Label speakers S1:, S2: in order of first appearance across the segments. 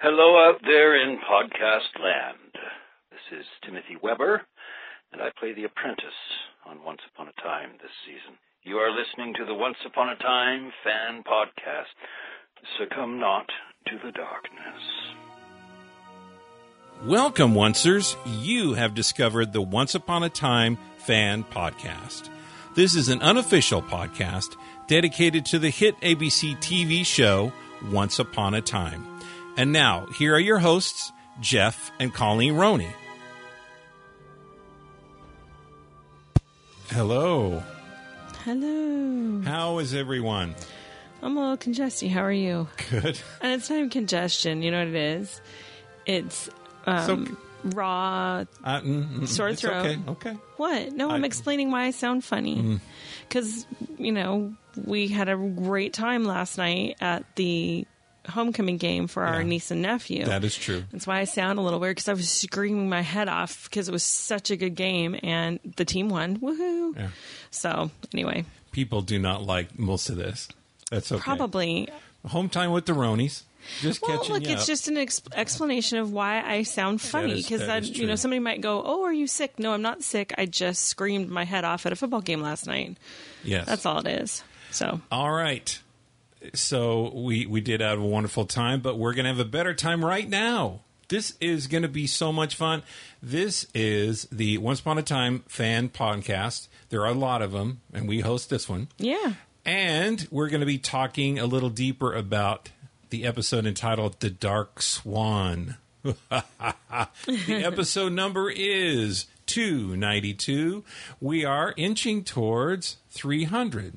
S1: Hello out there in podcast land. This is Timothy Webber, and I play the apprentice on Once Upon a Time this season. You are listening to the Once Upon a Time fan podcast. Succumb not to the darkness.
S2: Welcome, Oncers. You have discovered the Once Upon a Time fan podcast. This is an unofficial podcast dedicated to the hit ABC TV show Once Upon a Time. And now, here are your hosts, Jeff and Colleen Roney. Hello.
S3: Hello.
S2: How is everyone?
S3: I'm a little congested. How are you?
S2: Good.
S3: And it's not even congestion. You know what it is? It's um, raw.
S2: Uh, mm, mm,
S3: Sore
S2: it's
S3: throat.
S2: Okay. Okay.
S3: What? No, I'm
S2: I- Mm.
S3: explaining why I sound funny. Because, you know, we had a great time last night at the homecoming game for our
S2: Yeah.
S3: niece and nephew.
S2: That is true.
S3: That's why I sound a little weird because I was screaming my head off because it was such a good game and the team won. Woohoo.
S2: Yeah.
S3: So, anyway,
S2: People do not like most of this. That's okay.
S3: probably
S2: Home time with the Ronies. Just
S3: Well,
S2: catching
S3: look, it's
S2: up.
S3: just an ex- explanation of why I sound funny because
S2: that is
S3: you know somebody might go, "Oh, are you sick?" No, I'm not sick. I just screamed my head off at a football game last night.
S2: yes.
S3: That's all it is. So
S2: All right. So we we did have a wonderful time, but we're going to have a better time right now. This is going to be so much fun. This is the Once Upon a Time fan podcast. There are a lot of them, and we host this one.
S3: yeah,
S2: And we're going to be talking a little deeper about the episode entitled The Dark Swan. the episode number is 292. We are inching towards 300.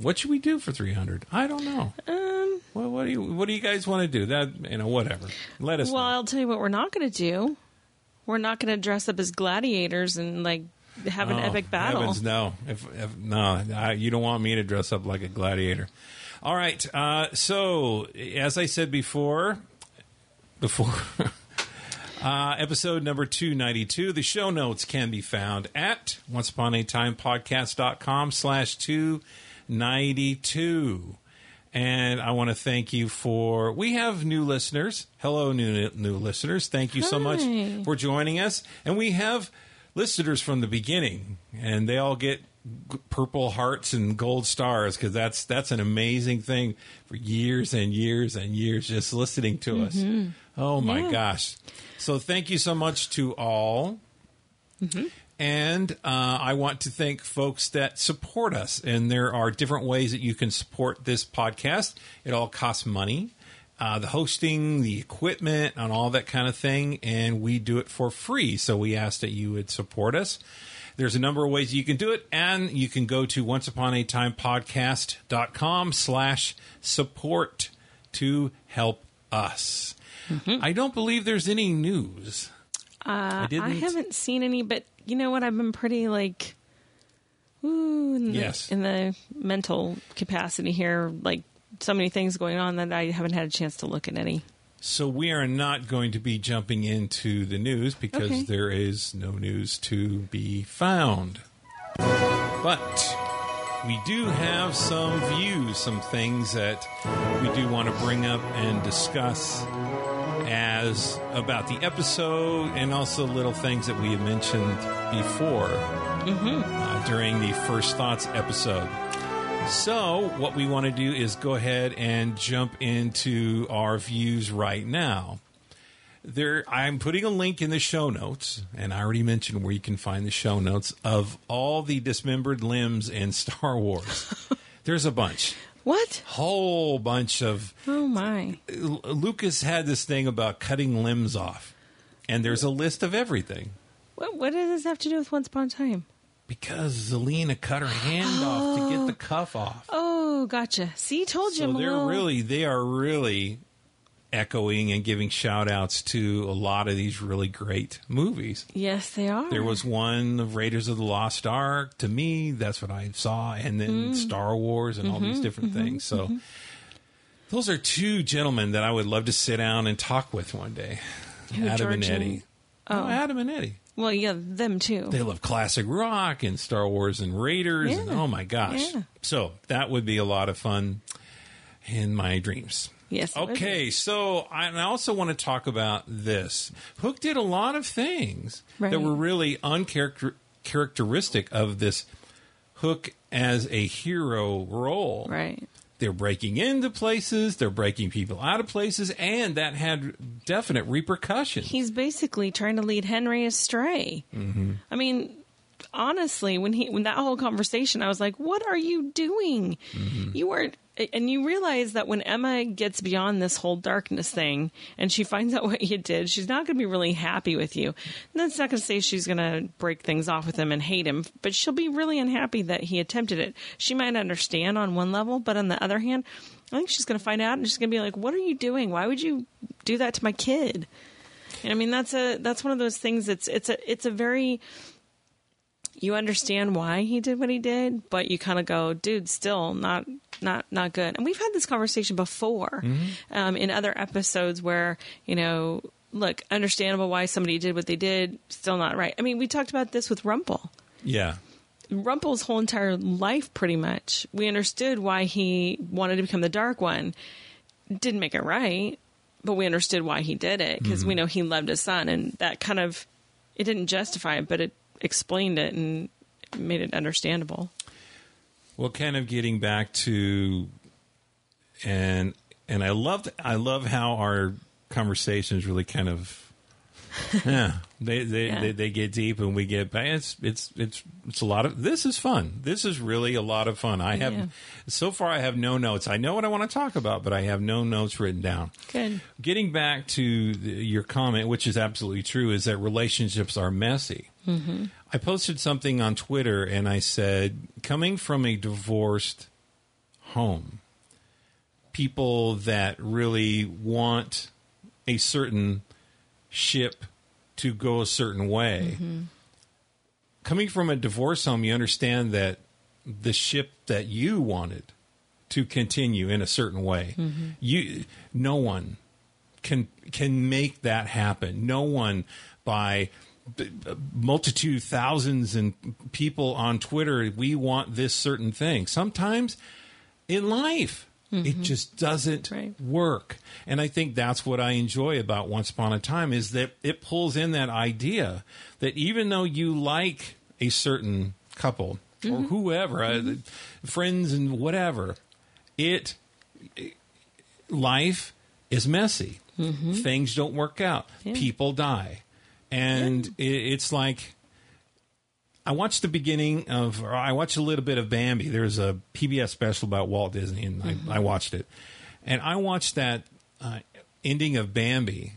S2: What should we do for 300? I don't know.
S3: um,
S2: Well, what do you what do you guys want to do? That you know, whatever. Let us
S3: well,
S2: know.
S3: I'll tell you what we're not going to do. We're not going to dress up as gladiators and like have an
S2: Oh,
S3: epic battle.
S2: Heavens, no, if, if no, I, you don't want me to dress up like a gladiator. All right. Uh, so, as I said before, before uh, episode number two ninety two, the show notes can be found at onceuponatimepodcast.com slash two ninety two. And I want to thank you for. We have new listeners. Hello, new new listeners. Thank you so much for joining us. And we have listeners from the beginning, and they all get purple hearts and gold stars because that's that's an amazing thing for years and years and years just listening to us. Mm-hmm. Oh my
S3: Yeah.
S2: gosh! So thank you so much to all. Mm-hmm. And uh, I want to thank folks that support us. And there are different ways that you can support this podcast. It all costs money. Uh, the hosting, the equipment, and all that kind of thing. And we do it for free. So we ask that you would support us. There's a number of ways you can do it. And you can go to onceuponatimepodcast.com slash support to help us. I don't believe there's any news.
S3: Uh, I,
S2: didn't-
S3: haven't seen any, but you know what? I've been pretty like, ooh, in the,
S2: Yes.
S3: in the mental capacity here. Like so many things going on that I haven't had a chance to look at any.
S2: So we are not going to be jumping into the news because
S3: Okay.
S2: there is no news to be found. But we do have some views, some things that we do want to bring up and discuss as about the episode and also little things that we have mentioned before uh, during the First Thoughts episode. So, what we want to do is go ahead and jump into our views right now. There, I'm putting a link in the show notes, and I already mentioned where you can find the show notes of all the dismembered limbs in Star Wars. There's a bunch,
S3: What?
S2: whole bunch of.
S3: Oh my!
S2: Lucas had this thing about cutting limbs off, and there's a list of everything.
S3: What, what does this have to do with Once Upon a Time?
S2: Because Zelena cut her hand off to get the oh. cuff off.
S3: Oh, gotcha. See, told you.
S2: So
S3: I'm
S2: they're
S3: little-
S2: really they are really echoing and giving shout outs to a lot of these really great movies.
S3: Yes, they are.
S2: There was one of Raiders of the Lost Ark. To me, that's what I saw, and then
S3: Mm.
S2: Star Wars and all
S3: Mm-hmm,
S2: these different things. So, those are two gentlemen that I would love to sit down and talk with one day.
S3: Who,
S2: Adam and
S3: George and-
S2: Eddie. Oh, Adam and Eddie.
S3: Well, yeah, them too.
S2: They love classic rock and Star Wars and Raiders. And, oh my gosh.
S3: Yeah.
S2: So that would be a lot of fun. In my dreams.
S3: Yes.
S2: Okay, so I, and I also want to talk about this. Hook did a lot of things
S3: Right.
S2: that were really uncharacteristic of this Hook as a hero role.
S3: Right.
S2: They're breaking into places, they're breaking people out of places, and that had definite repercussions.
S3: He's basically trying to lead Henry astray. Mm-hmm. I mean, honestly, when he when that whole conversation, I was like, "What are you doing? Mm-hmm. You are." And you realize that when Emma gets beyond this whole darkness thing and she finds out what you did, she's not going to be really happy with you. And that's not going to say she's going to break things off with him and hate him, but she'll be really unhappy that he attempted it. She might understand on one level, but on the other hand, I think she's going to find out and she's going to be like, "What are you doing? Why would you do that to my kid?" And I mean, that's a that's one of those things. It's it's a it's a very you understand why he did what he did, but you kind of go, dude, still not not not good. And we've had this conversation before um, in other episodes where you know, look, understandable why somebody did what they did, still not right. I mean, we talked about this with Rumple.
S2: yeah.
S3: Rumple's whole entire life, pretty much, we understood why he wanted to become the Dark One. Didn't make it right, but we understood why he did it because we know he loved his son, and that kind of it didn't justify it, but it explained it and made it understandable.
S2: Well, kind of getting back to, and and I love I love how our conversations really kind of, yeah, they they,
S3: Yeah.
S2: they they get deep and we get back. It's it's it's it's a lot of this is fun. This is really a lot of fun. I have
S3: Yeah.
S2: so far I have no notes. I know what I want to talk about, but I have no notes written down.
S3: Good.
S2: Getting back to the, your comment, which is absolutely true, is that relationships are messy. Mm-hmm. I posted something on Twitter and I said, coming from a divorced home, people that really want a certain ship to go a certain way. Coming from a divorce home, you understand that the ship that you wanted to continue in a certain way, you no one can can make that happen. No one by Uh, multitude thousands and people on Twitter we want this certain thing. Sometimes in life it mm-hmm. just doesn't
S3: Right.
S2: work. And I think that's what I enjoy about Once Upon a Time is that it pulls in that idea that even though you like a certain couple or mm-hmm. whoever, uh, mm-hmm. friends and whatever, it life is messy. Things don't work out.
S3: Yeah.
S2: People die. And it, it's like I watched the beginning of, or I watched a little bit of Bambi. There's a PBS special about Walt Disney, and I, I watched it. And I watched that uh, ending of Bambi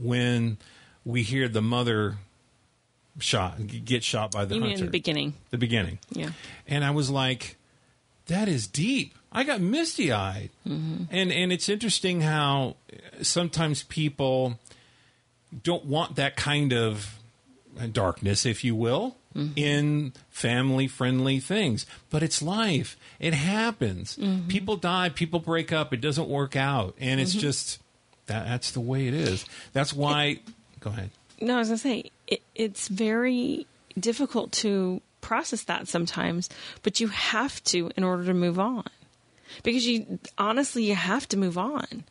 S2: when we hear the mother shot get shot by the
S3: You
S2: hunter.
S3: in the beginning?
S2: the beginning.
S3: Yeah.
S2: And I was like, that is deep. I got misty eyed. And and it's interesting how sometimes people don't want that kind of darkness, if you will, mm-hmm. in family friendly things. But it's life. It happens. Mm-hmm. People die, people break up, it doesn't work out. And it's mm-hmm. just that that's the way it is. That's why go ahead.
S3: No, I was gonna say it, it's very difficult to process that sometimes, but you have to in order to move on. Because you honestly you have to move on.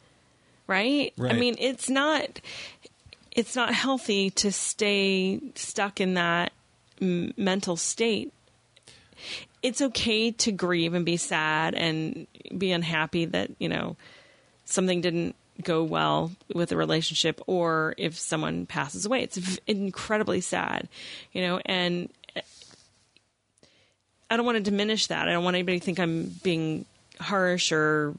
S3: Right?
S2: Right.
S3: I mean, it's not it's not healthy to stay stuck in that m- mental state. It's okay to grieve and be sad and be unhappy that, you know, something didn't go well with a relationship or if someone passes away. It's v- incredibly sad, you know, and uh, I don't want to diminish that. I don't want anybody to think I'm being harsh or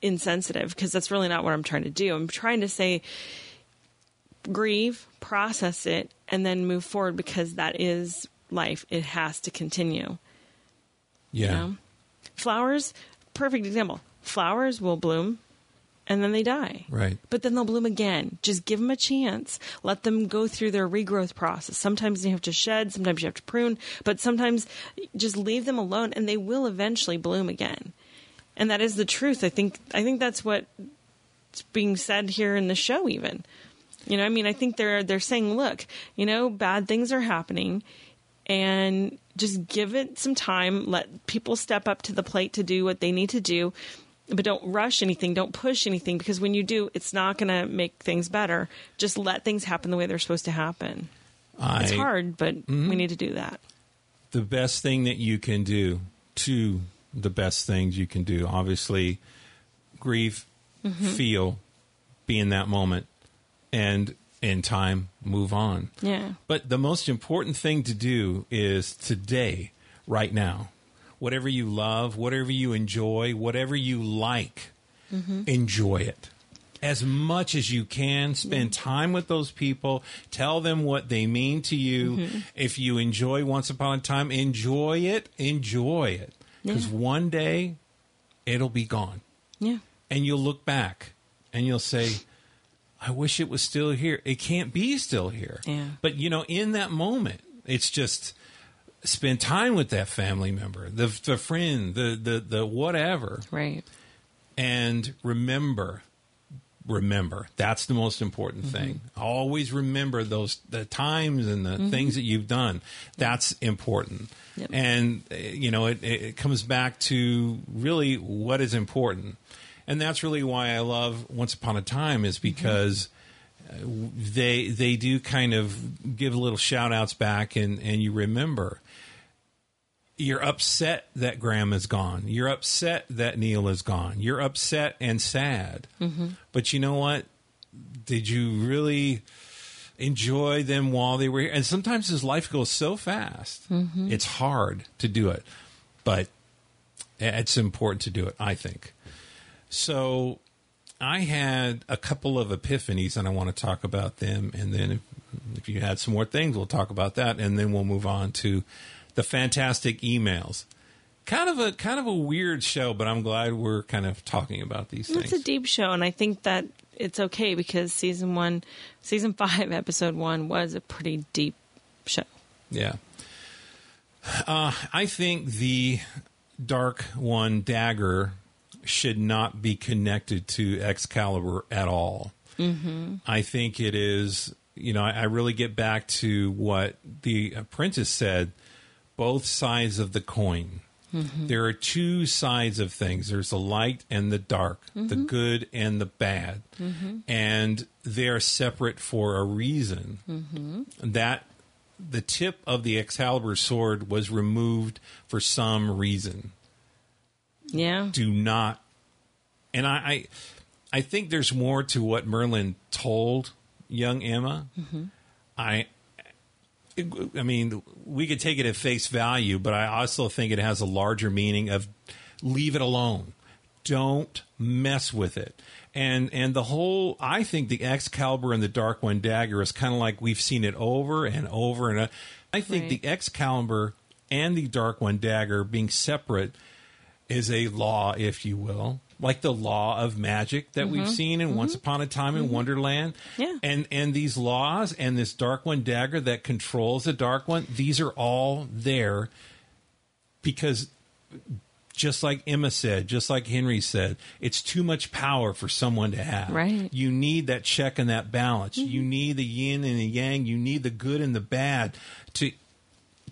S3: insensitive because that's really not what I'm trying to do. I'm trying to say grieve, process it, and then move forward because that is life. It has to continue.
S2: Yeah.
S3: You know? Flowers, perfect example. Flowers will bloom and then they die.
S2: Right.
S3: But then they'll bloom again. Just give them a chance. Let them go through their regrowth process. Sometimes you have to shed, sometimes you have to prune, but sometimes just leave them alone and they will eventually bloom again. And that is the truth. I think I think that's what's being said here in the show even. You know, I mean, I think they're they're saying, look, you know, bad things are happening and just give it some time. Let people step up to the plate to do what they need to do, but don't rush anything. Don't push anything because when you do, it's not going to make things better. Just let things happen the way they're supposed to happen.
S2: I,
S3: It's hard, but mm-hmm. we need to do that.
S2: the best thing that you can do, two the best things you can do, obviously, grieve, mm-hmm. feel, be in that moment, and in time, move on.
S3: Yeah.
S2: But the most important thing to do is today, right now. Whatever you love, whatever you enjoy, whatever you like, mm-hmm. enjoy it. As much as you can, spend time with those people. Tell them what they mean to you. Mm-hmm. If you enjoy Once Upon a Time, enjoy it. Enjoy it. Because
S3: Yeah.
S2: one day it'll be gone
S3: Yeah.
S2: and you'll look back and you'll say, I wish it was still here. It can't be still here.
S3: Yeah.
S2: But, you know, in that moment, it's just spend time with that family member, the, the friend, the, the, the whatever,
S3: Right.
S2: and remember. Remember, that's the most important thing. Always remember those the times and the things that you've done. That's important.
S3: Yep.
S2: And uh, you know, it, it comes back to really what is important, and that's really why I love Once Upon a Time is because uh, they they do kind of give little shout outs back, and and you remember. You're upset that Graham is gone. You're upset that Neil is gone. You're upset and sad. Mm-hmm. But you know what? Did you really enjoy them while they were here? And sometimes his life goes so fast, mm-hmm. it's hard to do it. But it's important to do it, I think. So I had a couple of epiphanies, and I want to talk about them. And then if, if you had some more things, we'll talk about that, and then we'll move on to the fantastic emails. Kind of a kind of a weird show, but I'm glad we're kind of talking about these
S3: It's
S2: things.
S3: a deep show, and I think that it's okay because season one, season five, episode one was a pretty deep show.
S2: Yeah. Uh, I think the Dark One dagger should not be connected to Excalibur at all. Mm-hmm. I think it is, you know, I, I really get back to what the apprentice said both sides of the coin. Mm-hmm. There are two sides of things there's the light and the dark, the mm-hmm. good and the bad. Mm-hmm. And they are separate for a reason. That the tip of the Excalibur sword was removed for some reason.
S3: Yeah.
S2: Do not, and I, I, I think there's more to what Merlin told young Emma. I, I mean, we could take it at face value, but I also think it has a larger meaning of leave it alone. Don't mess with it. And and the whole I think the Excalibur and the Dark One dagger is kind of like we've seen it over and over and uh, I think
S3: Right.
S2: the Excalibur and the Dark One dagger being separate is a law, if you will, like the law of magic that we've mm-hmm. seen in mm-hmm. Once Upon a Time in mm-hmm. Wonderland.
S3: Yeah.
S2: And and these laws and this Dark One dagger that controls the Dark One, these are all there because just like Emma said, just like Henry said, it's too much power for someone to have.
S3: Right.
S2: You need that check and that balance. You need the yin and the yang. You need the good and the bad to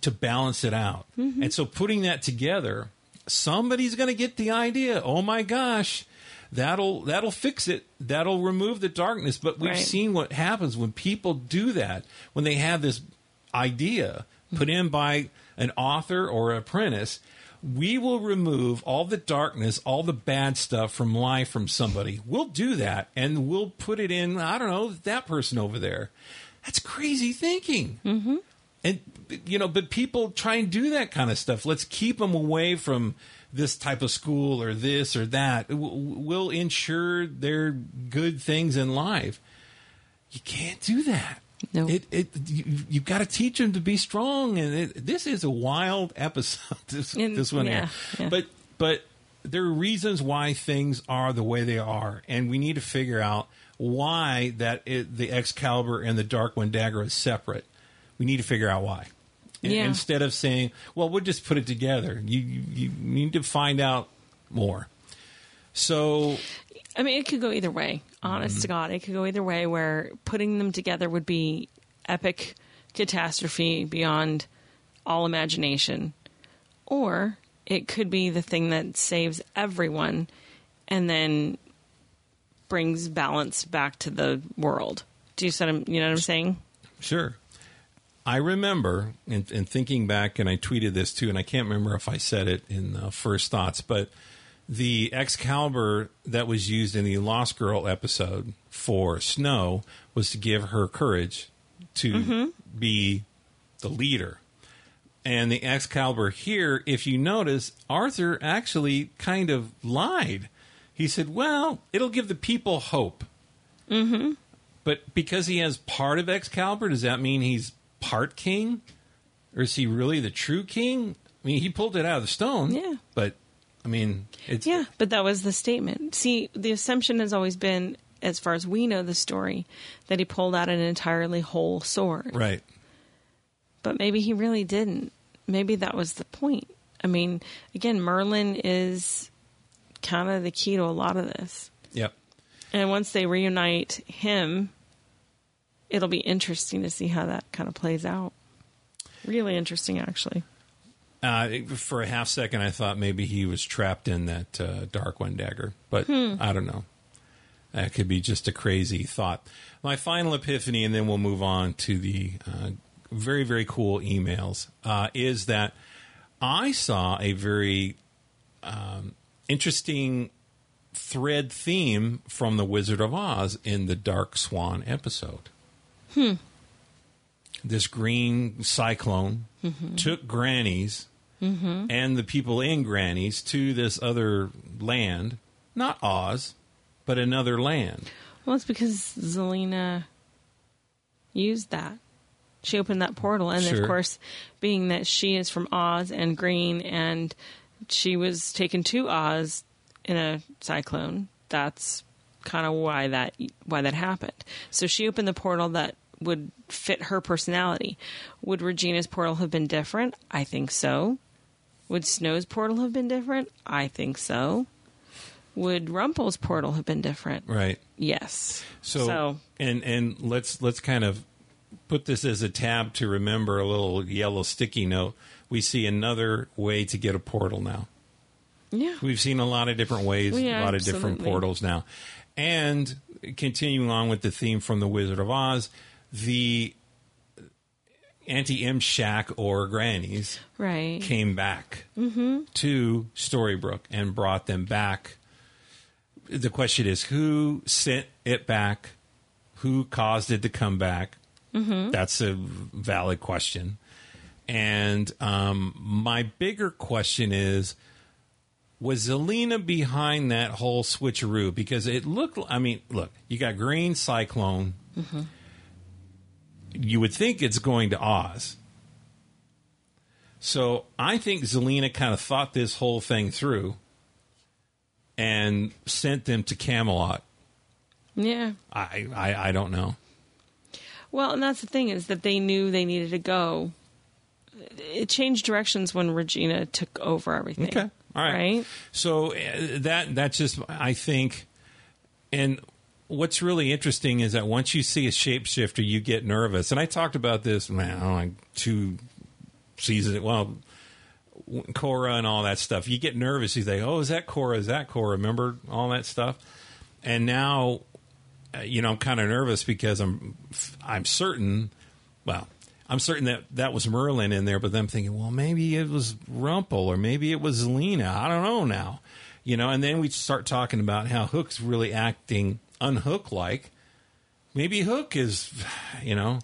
S2: to balance it out. And so putting that together, somebody's going to get the idea. Oh my gosh, that'll that'll fix it. That'll remove the darkness. But we've
S3: Right.
S2: seen what happens when people do that. When they have this idea put in by an author or an apprentice, we will remove all the darkness, all the bad stuff from life from somebody. We'll do that and we'll put it in, I don't know, that person over there. That's crazy thinking. Mm-hmm. And, you know, but people try and do that kind of stuff. Let's keep them away from this type of school or this or that. We'll ensure their good things in life. You can't do that.
S3: No.
S2: It, it, you, you've got to teach them to be strong. And it, this is a wild episode, this,
S3: And-
S2: this one
S3: yeah,
S2: here.
S3: yeah.
S2: But, but there are reasons why things are the way they are. And we need to figure out why that it, the Excalibur and the Dark One dagger is separate. We need to figure out why.
S3: Yeah.
S2: Instead of saying, well, we'll just put it together. You, you, you need to find out more. So,
S3: I mean, it could go either way. Honest
S2: Mm-hmm.
S3: to God, it could go either way. Where putting them together would be epic catastrophe beyond all imagination, or it could be the thing that saves everyone and then brings balance back to the world. Do you, set, you know what I'm saying?
S2: Sure. I remember, in, in, thinking back, and I tweeted this too, and I can't remember if I said it in uh, First Thoughts, but the Excalibur that was used in the Lost Girl episode for Snow was to give her courage to mm-hmm. be the leader. And the Excalibur here, if you notice, Arthur actually kind of lied. He said, well, it'll give the people hope.
S3: Mm-hmm.
S2: But because he has part of Excalibur, does that mean he's part king? Or is he really the true king? I mean, he pulled it out of the stone.
S3: Yeah.
S2: But I mean, it's
S3: yeah, but that was the statement. See, the assumption has always been, as far as we know the story, that he pulled out an entirely whole sword.
S2: Right.
S3: But maybe he really didn't. Maybe that was the point. I mean, again, Merlin is kind of the key to a lot of this.
S2: Yep.
S3: And once they reunite him, it'll be interesting to see how that kind of plays out. Really interesting, actually.
S2: Uh, for a half second, I thought maybe he was trapped in that uh, Dark-One dagger, but hmm. I don't know. That could be just a crazy thought. My final epiphany, and then we'll move on to the uh, very, very cool emails, uh, is that I saw a very um, interesting thread theme from The Wizard of Oz in the Dark Swan episode.
S3: Hmm.
S2: This green cyclone mm-hmm. took Granny's
S3: mm-hmm.
S2: and the people in Granny's to this other land, not Oz, but another land.
S3: Well, it's because Zelena used that. She opened that portal, and sure. of course, being that she is from Oz and Green, and she was taken to Oz in a cyclone. That's kind of why that why that happened. So she opened the portal that would fit her personality. Would Regina's portal have been different? I think so. Would Snow's portal have been different? I think so. Would Rumple's portal have been different?
S2: Right.
S3: Yes.
S2: So, so and and let's let's kind of put this as a tab to remember a little yellow sticky note. We see another way to get a portal now.
S3: Yeah.
S2: We've seen a lot of different ways,
S3: yeah,
S2: a lot of different portals now. And continuing on with the theme from The Wizard of Oz, the Auntie Em Shack or Granny's
S3: right.
S2: came back
S3: mm-hmm.
S2: to Storybrooke and brought them back. The question is who sent it back? Who caused it to come back?
S3: Mm-hmm.
S2: That's a valid question. And um, my bigger question is was Zelena behind that whole switcheroo? Because it looked, I mean, look, you got Green Cyclone.
S3: Mm-hmm
S2: you would think it's going to Oz. So I think Zelena kind of thought this whole thing through and sent them to Camelot.
S3: Yeah.
S2: I, I, I don't know.
S3: Well, and that's the thing is that they knew they needed to go. It changed directions when Regina took over everything.
S2: Okay. All right.
S3: Right.
S2: So uh, that that's just I think, and what's really interesting is that once you see a shapeshifter, you get nervous. And I talked about this, man, like two seasons. Well, Cora and all that stuff. You get nervous. You think, oh, is that Cora? Is that Cora? Remember all that stuff? And now, uh, you know, I'm kind of nervous because I'm, I'm certain. Well, I'm certain that that was Merlin in there, but I'm thinking, well, maybe it was Rumple or maybe it was Zelena. I don't know now, you know. And then we start talking about how Hook's really acting unhook like. Maybe Hook is, you know.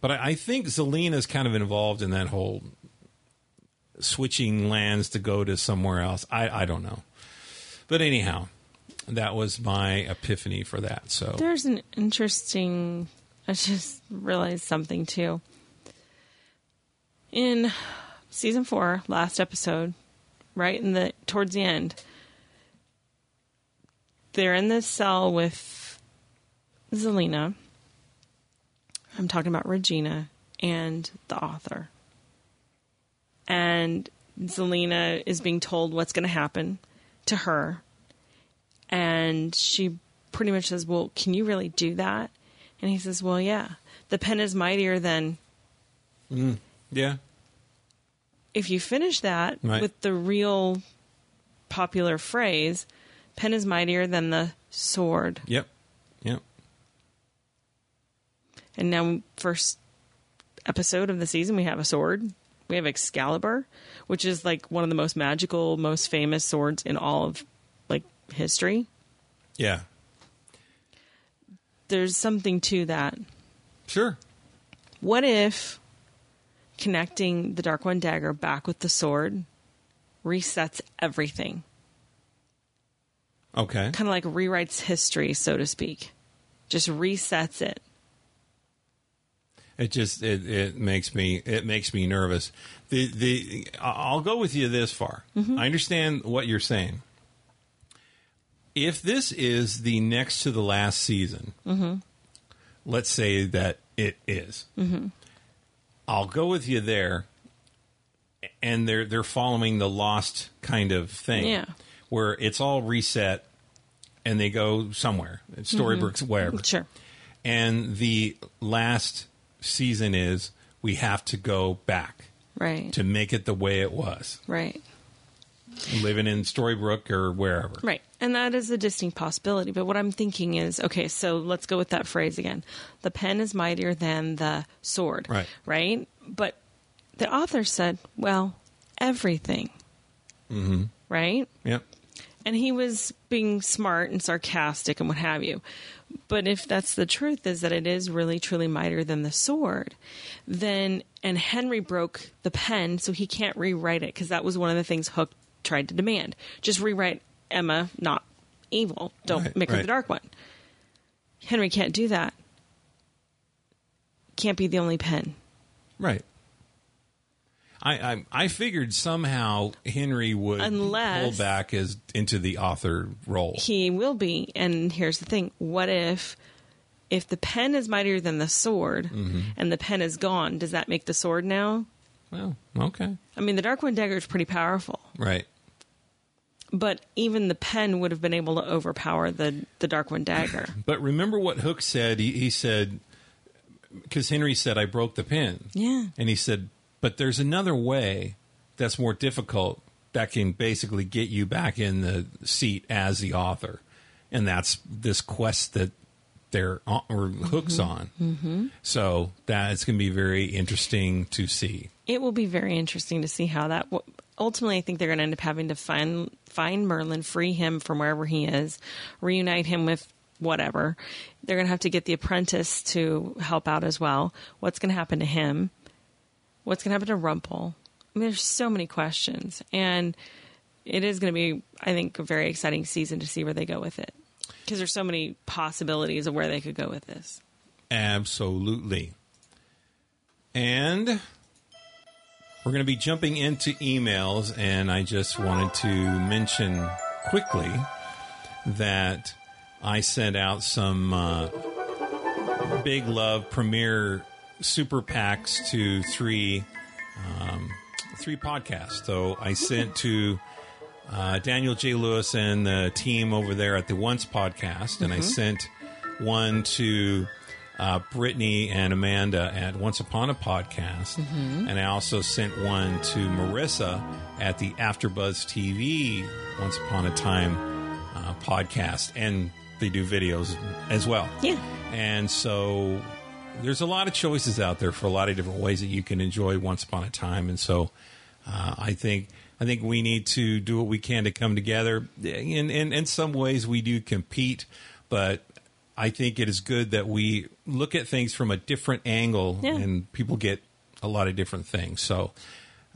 S2: But I, I think Zelena is kind of involved in that whole switching lands to go to somewhere else. I, I don't know. But anyhow, that was my epiphany for that. So
S3: there's an interesting. I just realized something too. In season four, last episode, right in the towards the end, they're in this cell with Zelena. I'm talking about Regina and the author. And Zelena is being told what's going to happen to her. And she pretty much says, Well, can you really do that? And he says, Well, yeah. The pen is mightier than.
S2: Mm, yeah.
S3: if you finish that
S2: Right.
S3: with the real popular phrase, pen is mightier than the sword.
S2: Yep. Yep.
S3: And now, first episode of the season, we have a sword. We have Excalibur, which is like one of the most magical, most famous swords in all of like history.
S2: Yeah.
S3: There's something to that.
S2: Sure.
S3: What if connecting the Dark One dagger back with the sword resets everything?
S2: Okay.
S3: Kind of like rewrites history, so to speak. Just resets it.
S2: It just it, it makes me it makes me nervous. The the I'll go with you this far. Mm-hmm. I understand what you're saying. If this is the next to the last season, mm-hmm. let's say that it is, mm-hmm. I'll go with you there. And they're they're following the lost kind of thing,
S3: Yeah.
S2: where it's all reset, and they go somewhere, Storybrooks, wherever
S3: Sure.
S2: and the last season is we have to go back
S3: Right.
S2: to make it the way it was
S3: Right.
S2: living in Storybrooke or wherever.
S3: Right. And that is a distinct possibility. But what I'm thinking is okay, so let's go with that phrase again. The pen is mightier than the sword.
S2: Right.
S3: Right? But the author said, well, everything. Mm-hmm. Right?
S2: Yep.
S3: And he was being smart and sarcastic and what have you. But if that's the truth, is that it is really truly mightier than the sword, then, and Henry broke the pen, so he can't rewrite it, because that was one of the things Hook tried to demand. Just rewrite Emma, not evil. Don't
S2: Right,
S3: make her
S2: right.
S3: the dark one. Henry can't do that. Can't be the only pen.
S2: Right. I, I I figured somehow Henry would
S3: Unless-
S2: pull back as into the author role.
S3: He will be. And here's the thing: what if, if the pen is mightier than the sword,
S2: Mm-hmm.
S3: and the pen is gone? Does that make the sword now?
S2: Well, okay.
S3: I mean, the Dark One dagger is pretty powerful,
S2: Right.
S3: but even the pen would have been able to overpower the the Dark One dagger.
S2: But remember what Hook said? He, he said, because Henry said, I broke the pen.
S3: Yeah.
S2: And he said, but there's another way that's more difficult that can basically get you back in the seat as the author. And that's this quest that they're on, or Hook's on. Mm-hmm. So that's going to be very interesting to see.
S3: it will be very interesting to see how that. w- Ultimately, I think they're going to end up having to find find Merlin, free him from wherever he is, reunite him with whatever. They're going to have to get the apprentice to help out as well. What's going to happen to him? What's going to happen to Rumple? I mean, there's so many questions, and it is going to be, I think, a very exciting season to see where they go with it because there's so many possibilities of where they could go with this.
S2: Absolutely. And we're going to be jumping into emails, and I just wanted to mention quickly that I sent out some uh, big love premiere super packs to three um, three podcasts. So I sent to uh, Daniel J. Lewis and the team over there at the Once podcast, and I sent one to uh, Brittany and Amanda at Once Upon a Podcast, and I also sent one to Marissa at the AfterBuzz TV Once Upon a Time uh, podcast, and they do videos as well.
S3: Yeah.
S2: And so there's a lot of choices out there for a lot of different ways that you can enjoy Once Upon a Time, and so uh, I think I think we need to do what we can to come together. In, in in some ways, we do compete, but I think it is good that we look at things from a different angle,
S3: Yeah.
S2: and people get a lot of different things. So.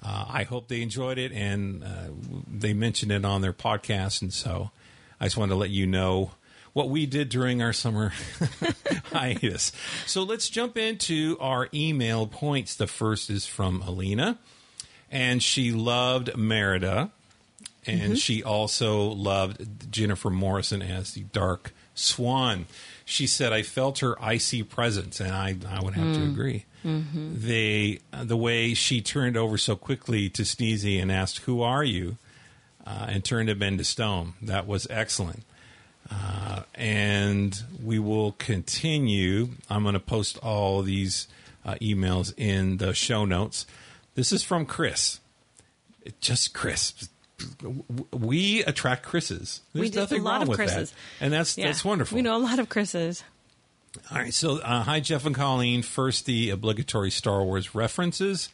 S2: Uh, I hope they enjoyed it, and uh, they mentioned it on their podcast, and so I just wanted to let you know what we did during our summer hiatus. So let's jump into our email points. The first is from Alina, and she loved Merida, and mm-hmm. she also loved Jennifer Morrison as the Dark Swan. She said, "I felt her icy presence," and I, I would have to mm. agree. Mm-hmm. They, uh, the way she turned over so quickly to Sneezy and asked, "Who are you?" Uh, and turned him into stone. That was excellent and we will continue. I'm going to post all these uh, emails in the show notes. This is from Chris. It just Chris. We attract Chris's. There's
S3: we do
S2: nothing
S3: a lot
S2: wrong
S3: of
S2: with
S3: Chris's.
S2: that, and that's
S3: Yeah.
S2: that's wonderful.
S3: We know a lot of Chris's.
S2: All right, so uh, hi Jeff and Colleen. First, the obligatory Star Wars references.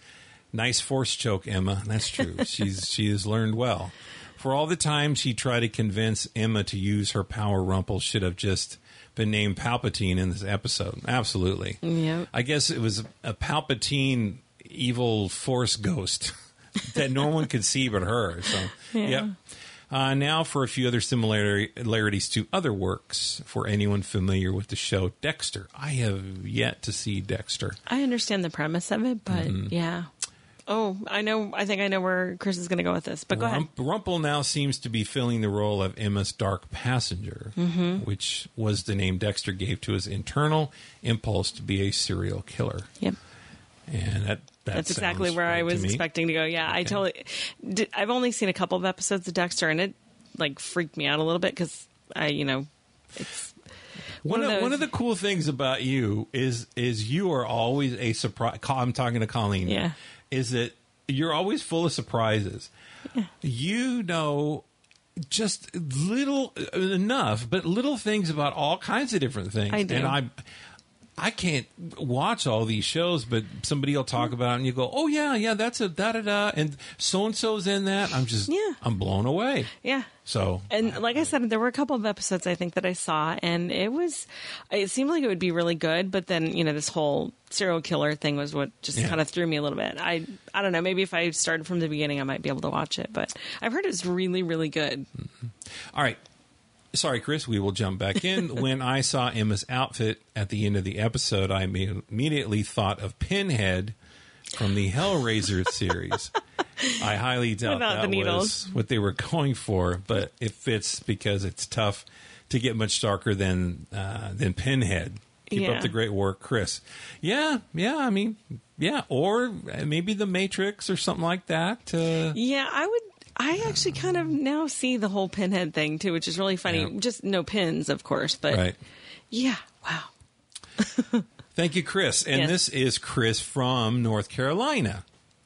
S2: Nice force choke, Emma. That's true. She's she has learned well. For all the time she tried to convince Emma to use her power, Rumple should have just been named Palpatine in this episode. Absolutely.
S3: Yep.
S2: I guess it was a Palpatine evil force ghost that no one could see but her. So,
S3: Yeah.
S2: yep. Uh, now for a few other similarities to other works. For anyone familiar with the show Dexter, I have yet to see Dexter.
S3: I understand the premise of it, but
S2: Mm-hmm.
S3: yeah. Oh, I know. I think I know where Chris is going to go with this. But go ahead.
S2: Rump- Rumple now seems to be filling the role of Emma's dark passenger,
S3: Mm-hmm.
S2: which was the name Dexter gave to his internal impulse to be a serial killer.
S3: Yep.
S2: And that, that
S3: That's exactly where I
S2: right to
S3: was expecting to go. Yeah, I totally. Did, I've only seen a couple of episodes of Dexter, and it like freaked me out a little bit because I, you know, it's
S2: One
S3: one
S2: of,
S3: of
S2: one of the cool things about you is is you are always a surprise. I'm talking to Colleen.
S3: Yeah.
S2: Is that you're always full of surprises. You know just little uh, enough, but little things about all kinds of different things.
S3: I do.
S2: And I I can't watch all these shows, but somebody will talk about it and you go, "Oh yeah, yeah, that's a da da da," and so and so's in that. I'm just,
S3: Yeah.
S2: I'm blown away.
S3: yeah.
S2: So
S3: And like I said, there were a couple of episodes I think that I saw, and it was, it seemed like it would be really good. But then, you know, this whole serial killer thing was what just
S2: Yeah.
S3: kind of threw me a little bit. I, I don't know. Maybe if I started from the beginning, I might be able to watch it. But I've heard it's really, really good. Mm-hmm.
S2: All right. Sorry, Chris. We will jump back in. when I saw Emma's outfit at the end of the episode, I immediately thought of Pinhead from the Hellraiser series. I highly doubt
S3: Without
S2: that
S3: the
S2: was what they were going for, but it fits because it's tough to get much darker than uh, than Pinhead. Keep
S3: Yeah.
S2: up the great work, Chris. Yeah, yeah. I mean, yeah, or maybe the Matrix or something like that. Uh,
S3: Yeah, I would. I actually kind of now see the whole pinhead thing too, which is really funny.
S2: Yeah.
S3: Just no pins, of course, but
S2: right.
S3: yeah, wow.
S2: Thank you, Chris. And
S3: Yes.
S2: this is Chris from North Carolina.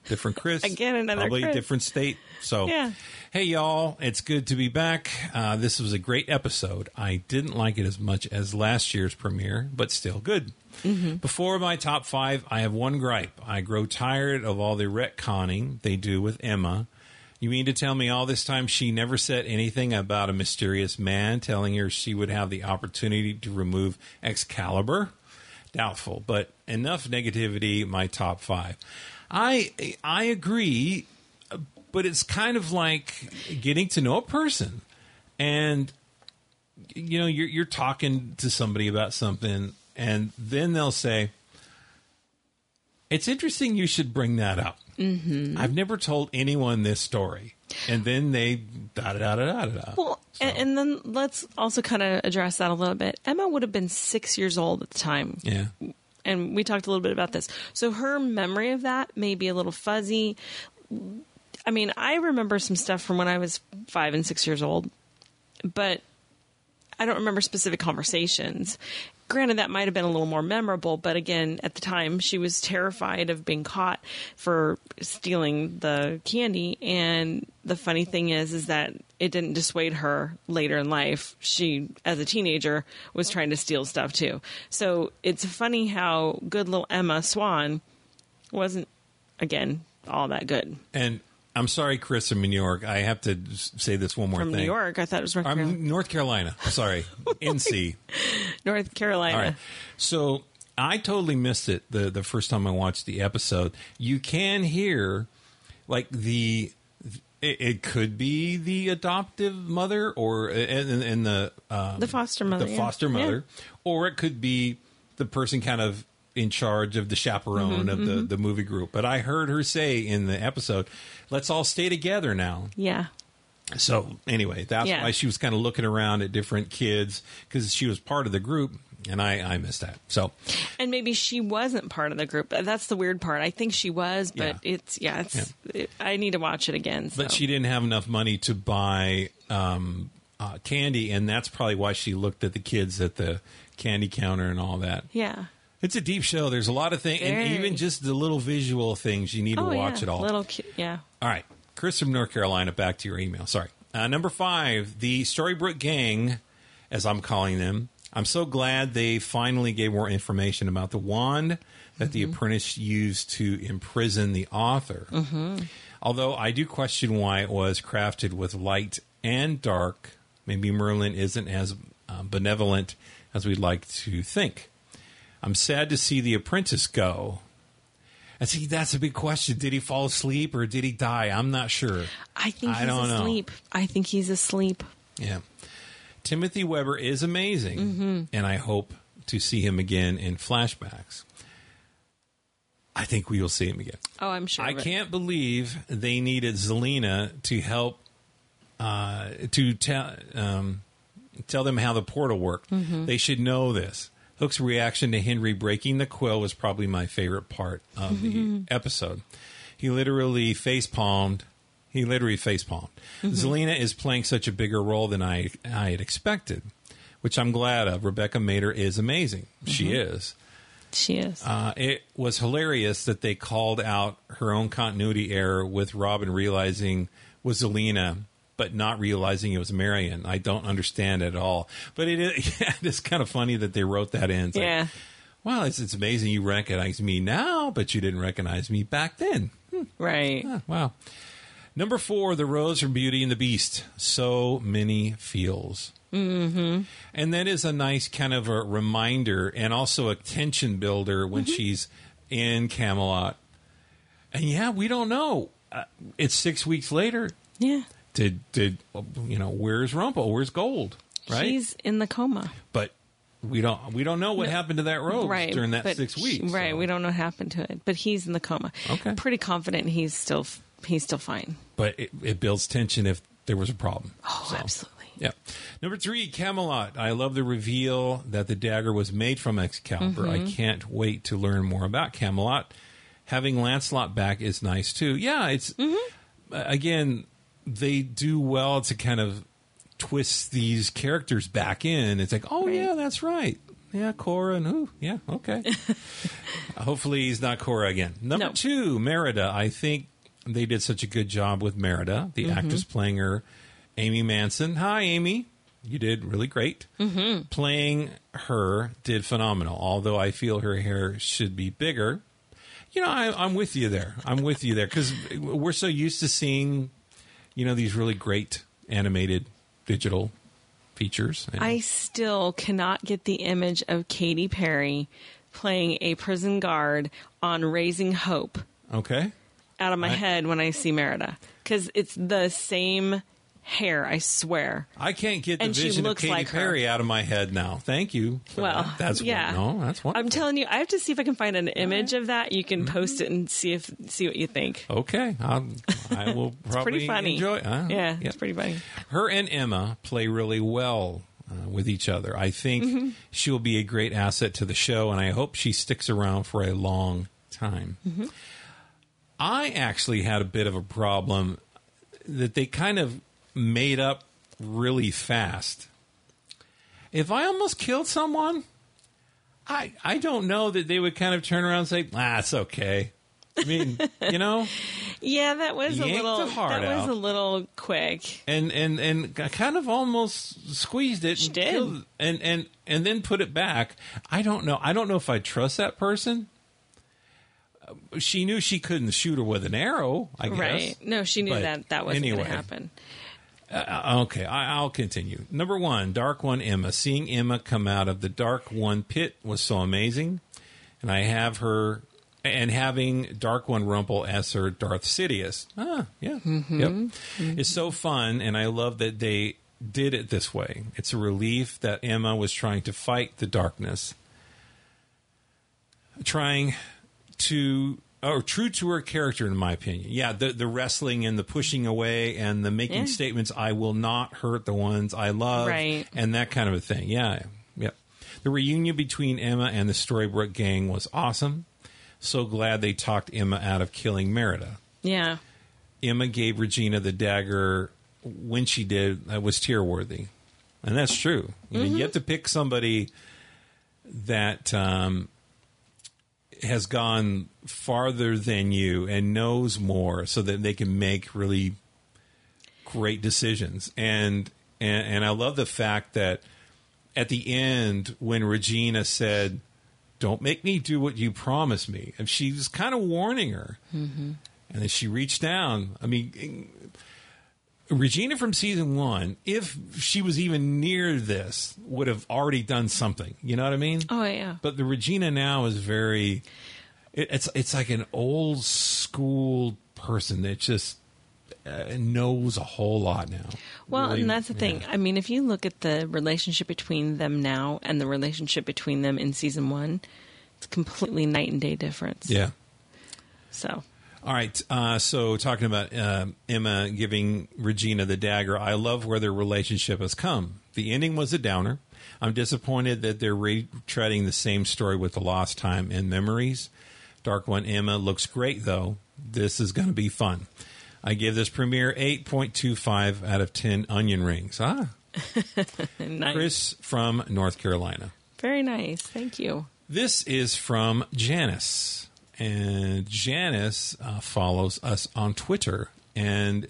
S2: Different Chris.
S3: Again, another
S2: Probably
S3: Chris.
S2: different state. So,
S3: Yeah.
S2: hey, y'all. It's good to be back. Uh, this was a great episode. I didn't like it as much as last year's premiere, but still good.
S3: Mm-hmm.
S2: Before my top five, I have one gripe. I grow tired of all the retconning they do with Emma. You mean to tell me all this time she never said anything about a mysterious man telling her she would have the opportunity to remove Excalibur? Doubtful, but enough negativity. My top five. I I agree, but it's kind of like getting to know a person, and you know you're you're talking to somebody about something, and then they'll say, "It's interesting. You should bring that up." Mm-hmm. I've never told anyone this story, and then they da da da da da da.
S3: Well, and, and then let's also kind of address that a little bit. Emma would have been six years old at the time.
S2: yeah,
S3: and we talked a little bit about this. So her memory of that may be a little fuzzy. I mean, I remember some stuff from when I was five and six years old, but I don't remember specific conversations. Granted, that might have been a little more memorable, but again, at the time, she was terrified of being caught for stealing the candy. And the funny thing is, is that it didn't dissuade her later in life. She, as a teenager, was trying to steal stuff too. So it's funny how good little Emma Swan wasn't, again, all that good.
S2: and I'm sorry, Chris from New York. I have to say this one more
S3: From
S2: thing.
S3: New York, I thought it was North, Carolina.
S2: I'm North Carolina. Sorry, NC.
S3: North Carolina.
S2: All right. So I totally missed it the the first time I watched the episode. You can hear like the it, it could be the adoptive mother or and, and the um,
S3: The foster mother,
S2: the
S3: yeah.
S2: foster mother, or it could be the person kind of in charge of the chaperone
S3: Mm-hmm,
S2: of the the movie group. But I heard her say in the episode, "Let's all stay together now."
S3: Yeah.
S2: So anyway, that's
S3: Yeah.
S2: why she was kind of looking around at different kids because she was part of the group, and I I missed that. So
S3: And maybe she wasn't part of the group. That's the weird part. I think she was, but
S2: Yeah.
S3: it's yeah, it's. It, I need to watch it again. So.
S2: But she didn't have enough money to buy um, uh, candy, and that's probably why she looked at the kids at the candy counter and all that.
S3: yeah.
S2: It's a deep show. There's a lot of things, and even just the little visual things, you need to
S3: Oh
S2: watch
S3: yeah.
S2: it all.
S3: Little ki- yeah.
S2: All right. Chris from North Carolina, back to your email. Sorry. Uh, number five, the Storybrooke Gang, as I'm calling them. I'm so glad they finally gave more information about the wand that the apprentice used to imprison the author. Although I do question why it was crafted with light and dark. Maybe Merlin isn't as um, benevolent as we'd like to think. I'm sad to see the apprentice go. And see, that's a big question. Did he fall asleep or did he die? I'm not sure.
S3: I think
S2: I
S3: he's
S2: don't know.
S3: asleep. I think he's asleep.
S2: Yeah. Timothy Webber is amazing, and I hope to see him again in flashbacks. I think we will see him again.
S3: Oh, I'm sure.
S2: I can't believe they needed Zelena to help uh, to tell um, tell them how the portal worked.
S3: Mm-hmm.
S2: They should know this. Hook's reaction to Henry breaking the quill was probably my favorite part of the episode. He literally face palmed. He literally face palmed.
S3: Mm-hmm.
S2: Zelena is playing such a bigger role than I I had expected, which I'm glad of. Rebecca Mader is amazing. She
S3: Mm-hmm.
S2: is.
S3: She is.
S2: Uh, it was hilarious that they called out her own continuity error with Robin realizing was Zelena, but not realizing it was Marian. I don't understand at all. But it is, yeah, it's kind of funny that they wrote that in. It's like,
S3: yeah.
S2: wow, it's, it's amazing you recognize me now, but you didn't recognize me back then.
S3: Right.
S2: Ah, wow. Number four, The Rose from Beauty and the Beast. So many feels. Mm-hmm. And that is a nice kind of a reminder and also a tension builder when she's in Camelot. And yeah, we don't know. Uh, it's six weeks later.
S3: Yeah.
S2: Did did you know where's Rumpel? Where's Gold? Right,
S3: He's in the coma.
S2: but we don't we don't know what happened to that rose
S3: right.
S2: during that six weeks.
S3: Right.
S2: so-
S3: We don't know what happened to it, but he's in the coma.
S2: Okay.
S3: Pretty confident he's still he's still fine.
S2: but it, it builds tension if there was a problem.
S3: Oh,
S2: So.
S3: absolutely.
S2: Yeah. Number three, Camelot. I love the reveal that the dagger was made from Excalibur. I can't wait to learn more about Camelot. Having Lancelot back is nice too. Yeah, it's uh, again they do well to kind of twist these characters back in. It's like, oh
S3: Right.
S2: yeah, that's right. Yeah, Cora and who? Yeah, okay. Hopefully he's not Cora again. Number
S3: No.
S2: two, Merida. I think they did such a good job with Merida, the actress playing her, Amy Manson. Hi, Amy. You did really great. Mm-hmm. Playing her did phenomenal. Although I feel her hair should be bigger. You know, I, I'm with you there. I'm with you there because we're so used to seeing, you know, these really great animated digital features. And-
S3: I still cannot get the image of Katy Perry playing a prison guard on Raising Hope
S2: okay.
S3: out of my
S2: I-
S3: head when I see Merida because it's the same hair. I swear.
S2: I can't get the
S3: And
S2: vision of Katy
S3: like her.
S2: Perry out of my head now. Thank you.
S3: Well,
S2: that. that's
S3: yeah.
S2: One, no, that's one.
S3: I'm telling you, I have to see if I can find an image of that. You can post it and see if see what you think.
S2: Okay, I'll, I will probably
S3: Pretty funny.
S2: enjoy. Uh,
S3: yeah,
S2: yeah.
S3: it's pretty funny.
S2: Her and Emma play really well uh, with each other. I think
S3: Mm-hmm.
S2: she'll be a great asset to the show, and I hope she sticks around for a long time.
S3: Mm-hmm.
S2: I actually had a bit of a problem that they kind of made up really fast. If I almost killed someone, I I don't know that they would kind of turn around and say, "Ah, it's okay." I mean, you know.
S3: Yeah, that was a little. That was a little quick.
S2: and and and kind of almost squeezed it.
S3: She
S2: and
S3: did.
S2: killed- and and and then put it back. I don't know. I don't know if I trust that person. She knew she couldn't shoot her with an arrow. I guess.
S3: Right? No, she knew
S2: But
S3: that that wasn't
S2: anyway.
S3: going to happen.
S2: Uh, okay, I, I'll continue. Number one, Dark One Emma. Seeing Emma come out of the Dark One pit was so amazing, and I have her and having Dark One Rumple as her Darth Sidious. Ah, yeah, yep, it's so fun, and I love that they did it this way. It's a relief that Emma was trying to fight the darkness, trying to or true to her character in my opinion. Yeah the the wrestling and the pushing away and the making
S3: Yeah.
S2: statements i will not hurt the ones i love
S3: Right.
S2: and that kind of a thing. Yeah yeah the reunion between emma and the storybrooke gang was awesome. So glad they talked emma out of killing merida.
S3: Yeah.
S2: emma gave regina the dagger when she did that was tear worthy and that's true. You, know, you have to pick somebody that um, has gone farther than you and knows more so that they can make really great decisions. And and, and I love the fact that at the end when Regina said, "Don't make me do what you promised me," and she was kind of warning her, mm-hmm. and then she reached down. I mean. Regina from season one, if she was even near this, would have already done something. You know what I mean?
S3: Oh yeah.
S2: But the Regina now is very. It, it's it's like an old school person that just uh, knows a whole lot now.
S3: Well,
S2: Really-
S3: and that's the thing.
S2: yeah.
S3: I mean, if you look at the relationship between them now and the relationship between them in season one, it's completely night and day difference.
S2: Yeah.
S3: So
S2: All right. Uh, so talking about uh, Emma giving Regina the dagger, I love where their relationship has come. The ending was a downer. I'm disappointed that they're retreading the same story with the lost time and memories. Dark One Emma looks great though. This is going to be fun. I give this premiere 8.25 out of 10 onion rings. Ah,
S3: nice.
S2: Chris from North Carolina.
S3: Very nice. Thank you.
S2: This is from Janice. And Janice uh, follows us on Twitter. And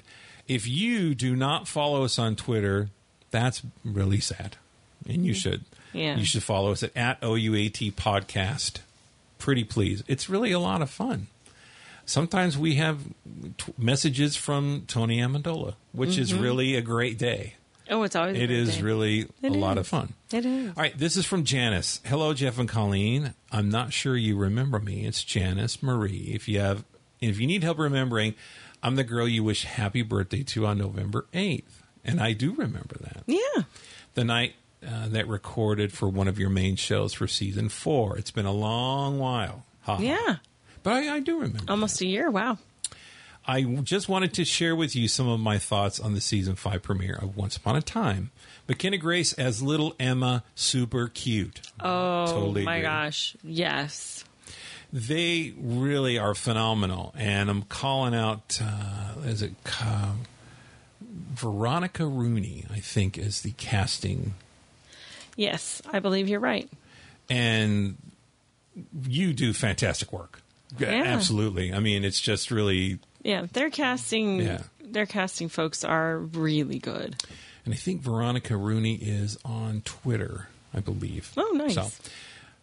S2: if you do not follow us on Twitter, that's really sad. And you should.
S3: Yeah.
S2: You should follow us at, at OUAT Podcast. Pretty please. It's really a lot of fun. Sometimes we have t- messages from Tony Amendola, which is really a great day.
S3: Oh, it's always
S2: It is really a
S3: It
S2: lot of fun.
S3: It is.
S2: All right, this is from Janice. Hello, Jeff and Colleen. I'm not sure you remember me. It's Janice Marie. If you have, if you need help remembering, I'm the girl you wish happy birthday to on November 8th, and I do remember that
S3: Yeah.
S2: the night uh, that recorded for one of your main shows for season four. It's been a long while. Ha ha.
S3: Yeah.
S2: but I, I do remember.
S3: Almost a year. Wow.
S2: I just wanted to share with you some of my thoughts on the season five premiere of Once Upon a Time. McKenna Grace as little Emma, super cute.
S3: Oh
S2: totally
S3: my
S2: agree.
S3: gosh. Yes.
S2: They really are phenomenal, and I'm calling out. Uh, is it uh, Veronica Rooney? I think is the casting,
S3: Yes. I believe you're right.
S2: and you do fantastic work. Yeah. Absolutely. I mean, it's just really,
S3: Yeah. Their casting.
S2: Yeah.
S3: Their casting folks are really good.
S2: and I think Veronica Rooney is on Twitter, I believe.
S3: Oh, nice.
S2: So,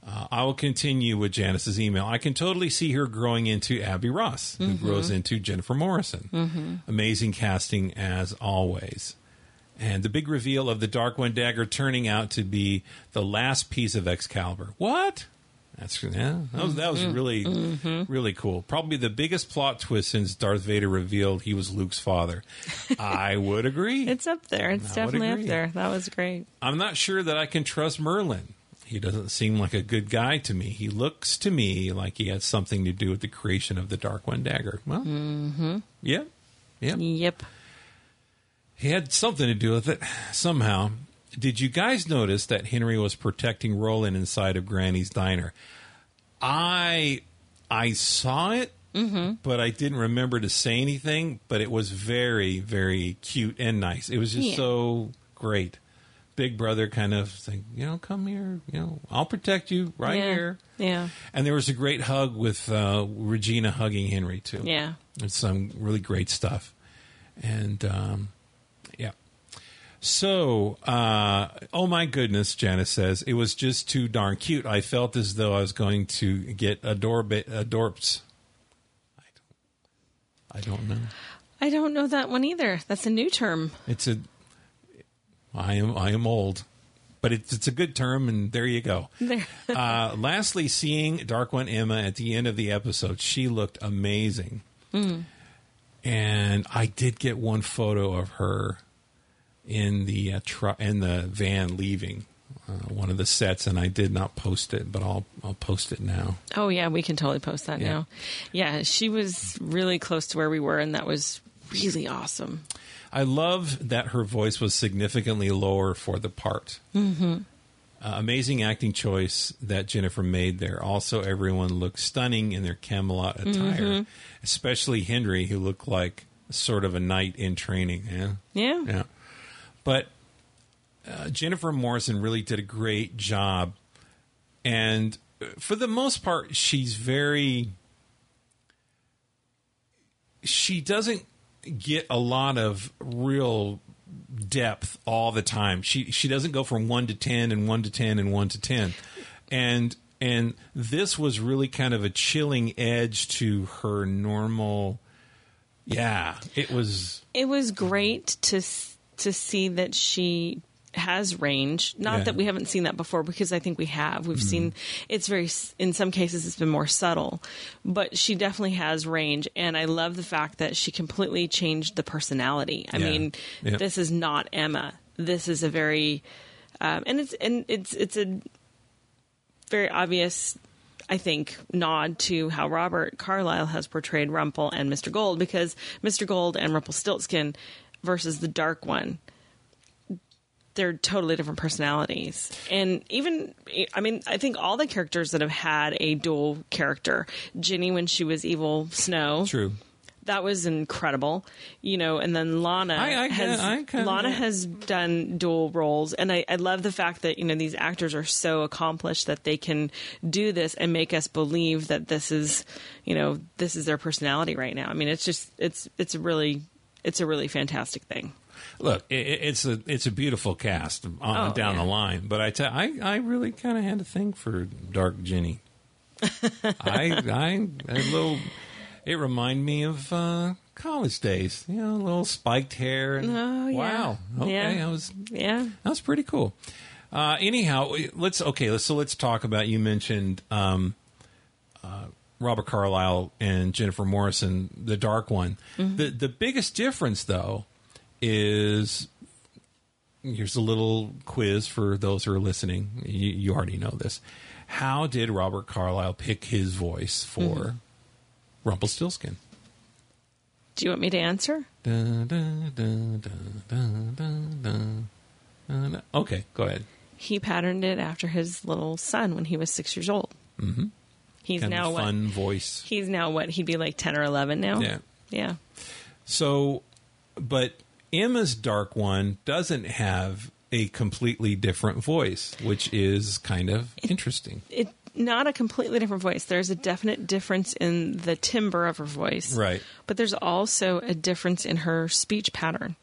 S2: uh, I will continue with Janice's email. I can totally see her growing into Abby Ross, who
S3: Mm-hmm.
S2: grows into Jennifer Morrison. Amazing casting as always. And the big reveal of the Dark One dagger turning out to be the last piece of Excalibur. What? That's yeah. That was, that was
S3: Mm-hmm.
S2: really really cool. Probably the biggest plot twist since Darth Vader revealed he was Luke's father. I would agree.
S3: It's up there. It's
S2: I
S3: definitely up there. That was great.
S2: I'm not sure that I can trust Merlin. He doesn't seem like a good guy to me. He looks to me like he had something to do with the creation of the Dark One dagger. Well, mm-hmm. yeah, yeah.
S3: Yep.
S2: He had something to do with it somehow. Did you guys notice that Henry was protecting Roland inside of Granny's diner? I I saw it, but I didn't remember to say anything. But it was very very cute and nice. It was just
S3: Yeah.
S2: so great. Big brother kind of saying, you know, come here, you know, I'll protect you right
S3: yeah.
S2: here.
S3: Yeah.
S2: And there was a great hug with uh, Regina hugging Henry too.
S3: Yeah.
S2: It's some really great stuff. And um. So, uh, oh my goodness, Janice says, it was just too darn cute. I felt as though I was going to get adorb- adorps. I don't, I don't know.
S3: I don't know that one either. That's a new term.
S2: It's a, I am, I am old, but it's, it's a good term, and there you go.
S3: There.
S2: uh, lastly, seeing Dark One Emma at the end of the episode, she looked amazing. And I did get one photo of her in the uh, tru- in the van leaving uh, one of the sets, and I did not post it, but I'll I'll post it now.
S3: Oh yeah, we can totally post that
S2: Yeah.
S3: now. Yeah, she was really close to where we were, and that was really awesome.
S2: I love that her voice was significantly lower for the part. Mm-hmm. Uh, amazing acting choice that Jennifer made there. Also, everyone looked stunning in their Camelot attire, especially Henry, who looked like sort of a knight in training. Yeah,
S3: Yeah.
S2: yeah. But uh, Jennifer Morrison really did a great job, and for the most part, she's very. She doesn't get a lot of real depth all the time. She she doesn't go from one to ten and one to ten and one to ten, and and this was really kind of a chilling edge to her normal. Yeah, it was.
S3: It was great to to see that she has range. Not
S2: Yeah. Mm-hmm.
S3: that we haven't seen that before, because I think we have. We've seen it's very. In some cases, it's been more subtle, but she definitely has range, and I love the fact that she completely changed the personality. I
S2: Yeah.
S3: mean,
S2: Yep.
S3: this is not Emma. This is a very, um, and it's and it's it's a very obvious. I think nod to how Robert Carlyle has portrayed Rumple and Mr. Gold because Mr. Gold and Rumpelstiltskin versus the Dark One they're totally different personalities. And even, I mean, I think all the characters that have had a dual character, Ginny when she was evil Snow,
S2: True.
S3: that was incredible, you know. And then Lana
S2: I- I
S3: has
S2: I
S3: Lana has done dual roles, and I, I love the fact that you know these actors are so accomplished that they can do this and make us believe that this is, you know, this is their personality right now. I mean, it's just it's it's really it's a really fantastic thing.
S2: Look, it, it's a it's a beautiful cast on,
S3: Oh,
S2: down
S3: yeah.
S2: the line, but I tell I I really kind of had a thing for Dark Ginny. I I a little. It reminded me of uh, college days. You know, a little spiked hair. And,
S3: Oh, yeah.
S2: Wow. Okay,
S3: Yeah.
S2: that was
S3: Yeah.
S2: that was pretty cool. Uh, anyhow, let's okay. Let's so let's talk about. You mentioned um, uh, Robert Carlyle and Jennifer Morrison, the Dark One. The the biggest difference, though, is here's a little quiz for those who are listening. You, you already know this. How did Robert Carlyle pick his voice for Rumpelstiltskin?
S3: Do you want me to answer?
S2: Dun, dun, dun. Okay, go ahead.
S3: He patterned it after his little son when he was six years old. Mm-hmm. He's
S2: Kind
S3: now
S2: of
S3: what?
S2: voice.
S3: He's now what? He'd be like ten or eleven now.
S2: Yeah.
S3: Yeah.
S2: So, but Emma's Dark One doesn't have a completely different voice, which is kind of interesting.
S3: It not a completely different voice. There's a definite difference in the timbre of her voice.
S2: Right.
S3: But there's also a difference in her speech pattern.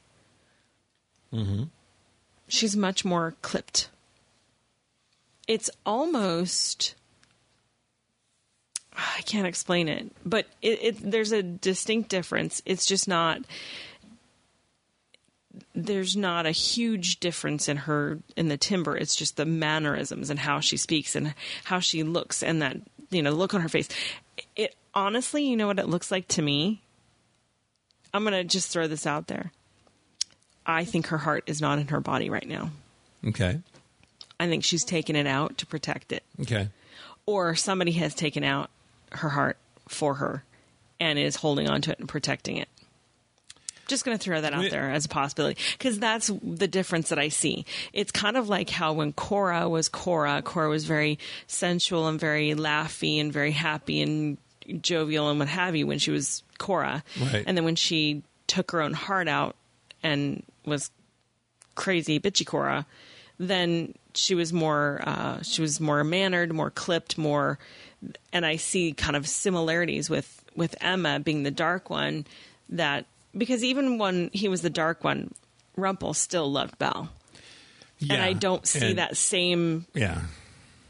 S3: Mm-hmm. She's much more clipped. It's almost I can't explain it, but it, it there's a distinct difference. It's just not there's not a huge difference in her in the timbre. It's just the mannerisms and how she speaks and how she looks and that you know look on her face. It honestly, you know what it looks like to me. I'm gonna just throw this out there. I think her heart is not in her body right now.
S2: Okay.
S3: I think she's taken it out to protect it,
S2: Okay.
S3: or somebody has taken out her heart for her and is holding on to it and protecting it. Just going to throw that out there as a possibility because that's the difference that I see. It's kind of like how when Cora was Cora, Cora was very sensual and very laughy and very happy and jovial and what have you when she was Cora.
S2: Right.
S3: And then when she took her own heart out and was crazy bitchy Cora, then she was more uh, she was more mannered, more clipped, more. And I see kind of similarities with with Emma being the dark one. That because even when he was the dark one, Rumpel still loved Belle,
S2: Yeah.
S3: and I don't see
S2: And-
S3: that same
S2: Yeah.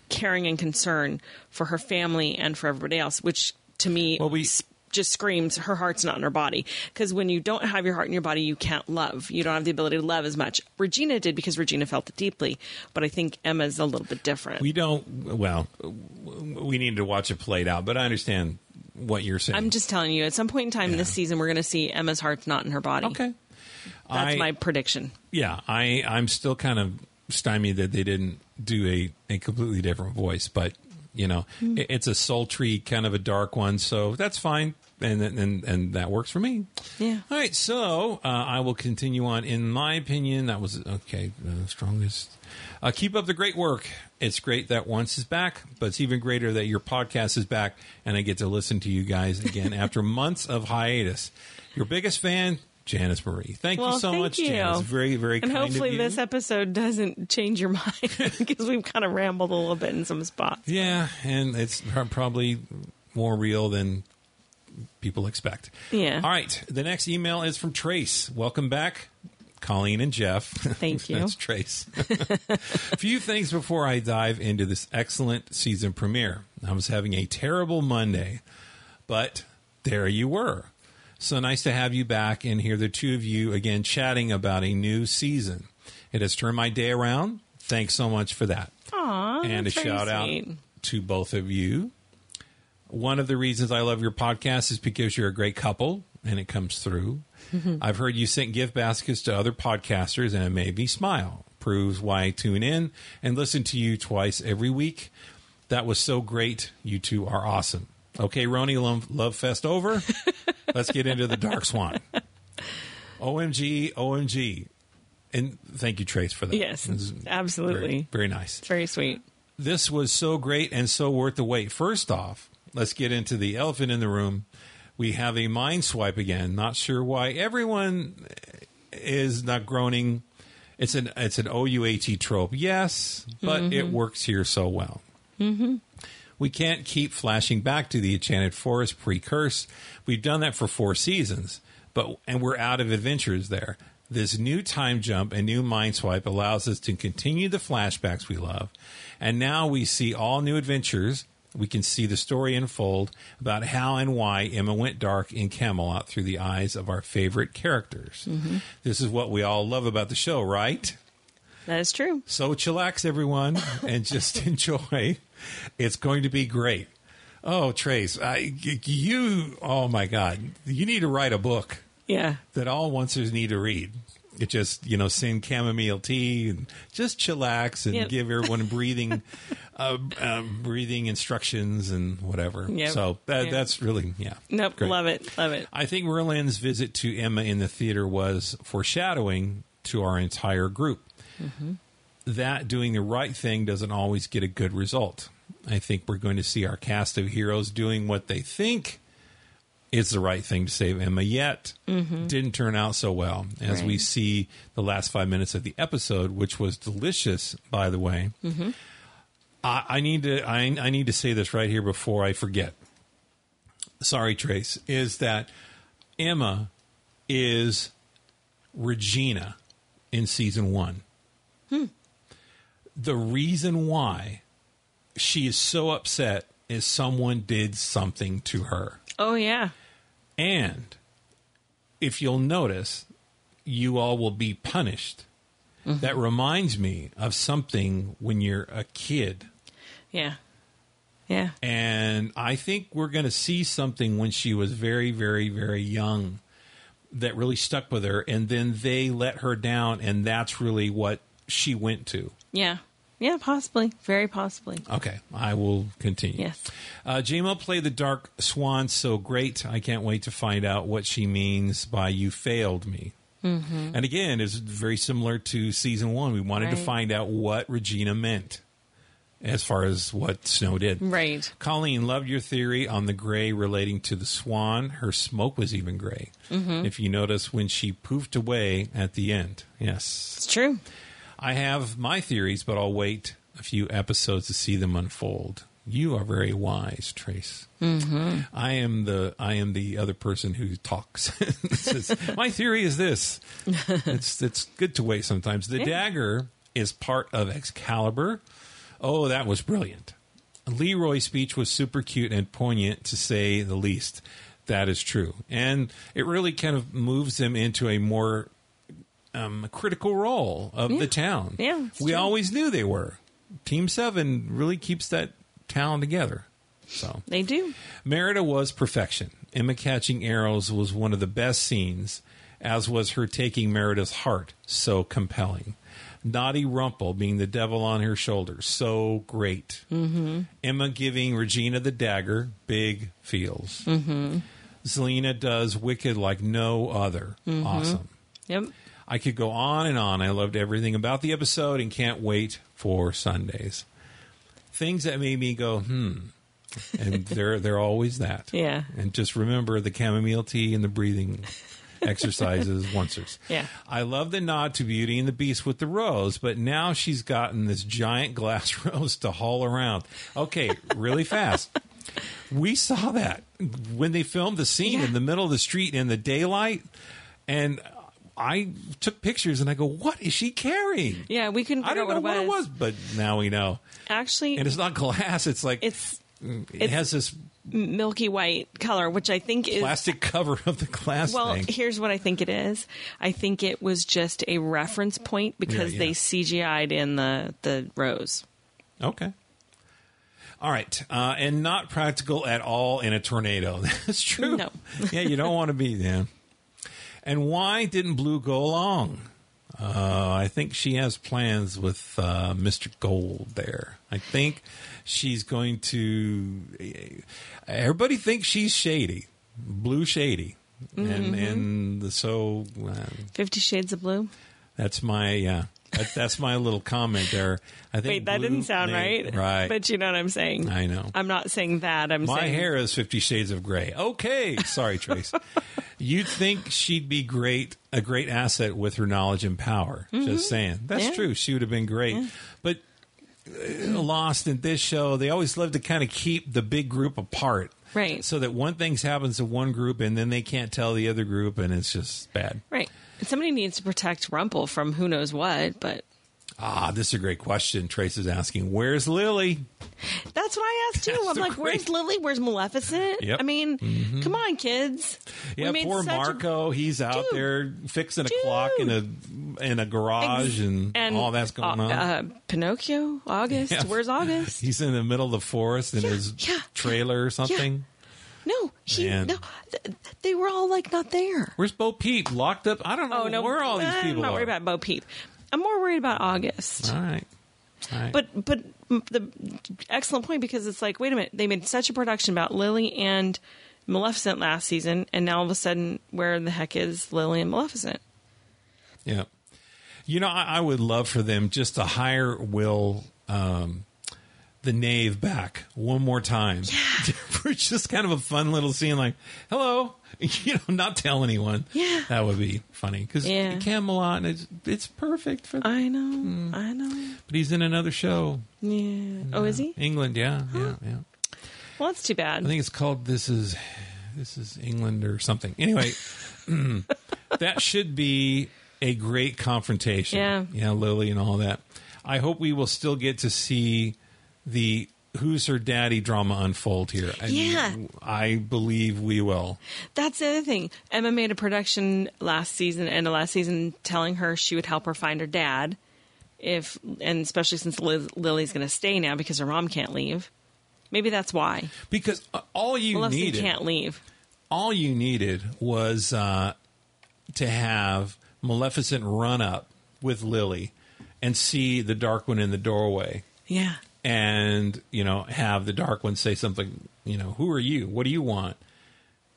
S3: caring and concern for her family and for everybody else, which to me
S2: Well, we-
S3: just screams her heart's not in her body. Because when you don't have your heart in your body, you can't love. You don't have the ability to love as much. Regina did because Regina felt it deeply, but I think Emma's a little bit different.
S2: We don't. Well, we need to watch it played out, but I understand what you're saying.
S3: I'm just telling you, at some point in time in this season, we're going to see Emma's heart's not in her body.
S2: okay.
S3: That's
S2: I-
S3: my prediction.
S2: yeah, I I'm still kind of stymied that they didn't do a a completely different voice, but you know, it, it's a sultry kind of a dark one, so that's fine, and and and that works for me.
S3: Yeah.
S2: All right, so uh, I will continue on. In my opinion, that was okay. The strongest. Uh, keep up the great work. It's great that once is back, but it's even greater that your podcast is back, and I get to listen to you guys again after months of hiatus. Your biggest fan, Janice Marie. Thank
S3: Well,
S2: you so
S3: thank
S2: much,
S3: you.
S2: Janice. Very, very
S3: And
S2: kind
S3: hopefully
S2: of you.
S3: this episode doesn't change your mind because we've kind of rambled a little bit in some spots.
S2: yeah, and it's probably more real than people expect.
S3: Yeah.
S2: All right. The next email is from Trace. Welcome back, Colleen and Jeff.
S3: Thank you.
S2: That's Trace. A few things before I dive into this excellent season premiere. I was having a terrible Monday, but there you were. So nice to have you back and hear the two of you again chatting about a new season. It has turned my day around. Thanks so much for that
S3: Aw,
S2: and a shout out to both of you. One of the reasons I love your podcast is because you're a great couple and it comes through. I've heard you sent gift baskets to other podcasters and it made me smile. Proves why I tune in and listen to you twice every week. That was so great. You two are awesome. Okay, Roni, love, love fest over. Let's get into the Dark Swan. OMG, OMG. And thank you, Trace, for that.
S3: Yes, absolutely.
S2: Very, very nice
S3: It's very sweet.
S2: this was so great and so worth the wait. First off, let's get into the elephant in the room. We have a mind swipe again. Not sure why everyone is not groaning. It's an it's an OUAT trope, yes, but it works here so well. Mm-hmm. We can't keep flashing back to the Enchanted Forest pre-curse. We've done that for four seasons, but and we're out of adventures there. This new time jump and new mind swipe allows us to continue the flashbacks we love, and now we see all new adventures. We can see the story unfold about how and why Emma went dark in Camelot through the eyes of our favorite characters. Mm-hmm. This is what we all love about the show, right?
S3: That is true.
S2: So chillax, everyone, and just enjoy. It's going to be great. Oh, Trace, I, you, oh my God, you need to write a book
S3: Yeah.
S2: that all oncers need to read. It just, you know, send chamomile tea and just chillax and
S3: Yep.
S2: give everyone breathing, uh, uh, breathing instructions and whatever.
S3: Yep.
S2: So that,
S3: Yeah.
S2: that's really, yeah.
S3: Nope.
S2: great.
S3: Love it. Love it.
S2: I think Merlin's visit to Emma in the theater was foreshadowing to our entire group. That doing the right thing doesn't always get a good result. I think we're going to see our cast of heroes doing what they think is the right thing to save Emma, yet mm-hmm. didn't turn out so well. As we see the last five minutes of the episode, which was delicious, by the way. Mm-hmm. I, I need to I, I need to say this right here before I forget. Sorry, Trace. Is that Emma is Regina in season one? Hmm. The reason why she is so upset is someone did something to her.
S3: Oh yeah.
S2: And if you'll notice, you all will be punished. Mm-hmm. That reminds me of something when you're a kid.
S3: Yeah. Yeah.
S2: And I think we're going to see something when she was very, very, very young that really stuck with her. And then they let her down, and that's really what she went to.
S3: Yeah. Yeah. Possibly. Very possibly.
S2: Okay, I will continue.
S3: Yes.
S2: Uh, JMO played the Dark Swan so great. I can't wait to find out what she means by "you failed me." Mm-hmm. And again, it's very similar to season one. We wanted to find out what Regina meant as far as what Snow did.
S3: Right.
S2: Colleen loved your theory on the gray relating to the swan. Her smoke was even gray. If you notice when she poofed away at the end. Yes.
S3: It's true.
S2: I have my theories, but I'll wait a few episodes to see them unfold. You are very wise, Trace. Mm-hmm. I am the I am the other person who talks. Says, my theory is this. it's it's good to wait sometimes. The dagger is part of Excalibur. Oh, that was brilliant. Leroy's speech was super cute and poignant, to say the least. That is true, and it really kind of moves them into a more um, critical role of
S3: Yeah.
S2: the town.
S3: Yeah,
S2: we
S3: true.
S2: always knew they were. Team Seven really keeps that town together. So
S3: They do.
S2: Merida was perfection. Emma catching arrows was one of the best scenes, as was her taking Merida's heart. So compelling. Naughty Rumple being the devil on her shoulder. So great. Mm-hmm. Emma giving Regina the dagger. Big feels. Mm-hmm. Zelena does Wicked like no other. Awesome.
S3: Yep.
S2: I could go on and on. I loved everything about the episode and can't wait for Sundays. Things that made me go, hmm. And they're they're always that.
S3: Yeah.
S2: And just remember the chamomile tea and the breathing exercises oncers.
S3: Yeah.
S2: I love the nod to Beauty and the Beast with the rose, but now she's gotten this giant glass rose to haul around. Okay, really fast. We saw that when they filmed the scene
S3: Yeah.
S2: in the middle of the street in the daylight, and I took pictures and I go, "What is she carrying?"
S3: Yeah, we couldn't
S2: I don't
S3: out
S2: know
S3: what,
S2: it was, but now we know.
S3: Actually,
S2: And it's not glass; it's like
S3: it's
S2: it has this
S3: milky white color, which I think is
S2: plastic cover of the glass
S3: Well,
S2: thing.
S3: here's what I think it is. I think it was just a reference point because
S2: Yeah,
S3: they. CGI'd in the the rose.
S2: Okay. All right, uh, and not practical at all in a tornado. That's true.
S3: No.
S2: yeah, you don't want to be there. And why didn't Blue go along? Uh, I think she has plans with uh, Mr. Gold there. I think she's going to. Everybody thinks she's shady, blue shady, and
S3: Mm-hmm.
S2: and so uh,
S3: Fifty Shades of Blue.
S2: that's my yeah. That, that's my little comment there. I think
S3: Wait, that didn't sound
S2: may-
S3: right.
S2: Right.
S3: But you know what I'm saying.
S2: I know.
S3: I'm not saying that. I'm
S2: My
S3: saying
S2: hair is Fifty Shades of Grey. Okay, sorry, Trace. You'd think she'd be great, a great asset with her knowledge and power. Just saying, that's
S3: Mm-hmm. Yeah.
S2: true. She would have been great, but uh, Lost in this show, they always love to kind of keep the big group apart,
S3: Right.
S2: So that one thing happens to one group, and then they can't tell the other group, and it's just bad.
S3: Right. Somebody needs to protect Rumple from who knows what, but
S2: Ah, this is a great question. Trace is asking, "Where's Lily?"
S3: that's what I asked too.
S2: That's
S3: I'm like,
S2: great-
S3: where's Lily? Where's Maleficent?
S2: Yep. Mm-hmm.
S3: I mean, come on, kids.
S2: Yeah, poor
S3: such a-
S2: Marco. he's out
S3: Dude.
S2: there fixing a
S3: Dude.
S2: clock in a in a garage and, all that's going
S3: uh,
S2: on.
S3: Uh, Pinocchio, August.
S2: Yeah.
S3: Where's August?
S2: He's in the middle of the forest in
S3: Yeah,
S2: his
S3: yeah,
S2: trailer or something.
S3: No, he
S2: Man.
S3: no. th- They were all like not there.
S2: Where's Bo Peep? Locked up? I don't know
S3: Oh no,
S2: where all these people are.
S3: I'm
S2: people
S3: not
S2: are.
S3: worried about Bo Peep. I'm more worried about August.
S2: all right. All right.
S3: But but the excellent point because it's like, wait a minute, they made such a production about Lily and Maleficent last season, and now all of a sudden, where the heck is Lily and Maleficent?
S2: yeah. You know, I, I would love for them just to hire Will um, the knave back one more time. for just kind of a fun little scene like, hello, you know, not tell anyone.
S3: Yeah.
S2: That would be funny because
S3: Yeah.
S2: Camelot, it's, it's perfect for
S3: I know,
S2: Hmm.
S3: I know.
S2: But he's in another show.
S3: Yeah. Oh, is he?
S2: England, yeah, yeah, yeah.
S3: Well, that's too bad.
S2: I think it's called This Is This Is England or something. Anyway, that should be a great confrontation.
S3: Yeah.
S2: Yeah, Lily and all that. I hope we will still get to see the who's her daddy drama unfold here. I
S3: Yeah.
S2: I believe we will.
S3: That's the other thing. Emma made a production last season, end of last season, telling her she would help her find her dad. If and especially since Liz, Lily's going to stay now because her mom can't leave. Maybe that's why
S2: Because uh, all you needed
S3: can't leave.
S2: all you needed was uh, to have Maleficent run up with Lily and see the Dark One in the doorway,
S3: Yeah.
S2: And you know have the Dark One say something. You know, who are you? What do you want?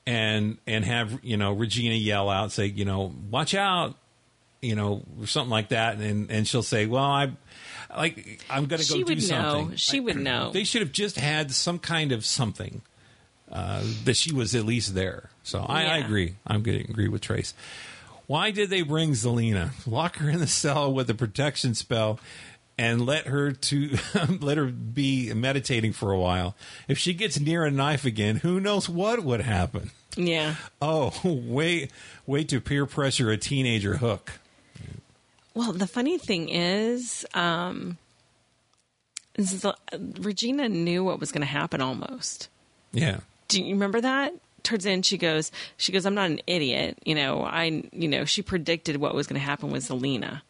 S2: And and have you know Regina yell out, say, you know, watch out, you know, or something like that, and and she'll say, well, I. Like I'm going to go
S3: She
S2: do
S3: would know.
S2: something.
S3: She would know.
S2: They should have just had some kind of something uh, that she was at least there. So I, I agree. I'm to agree with Trace. Why did they bring Zelena? Lock her in the cell with a protection spell and let her to let her be meditating for a while. If she gets near a knife again, who knows what would happen?
S3: Yeah.
S2: Oh, way way to peer pressure a teenager hook.
S3: Well, the funny thing is, um, is the, Regina knew what was going to happen almost.
S2: Yeah.
S3: Do you remember that? Towards the end, she goes, she goes, I'm not an idiot. You know, I, you know, she predicted what was going to happen with Zelena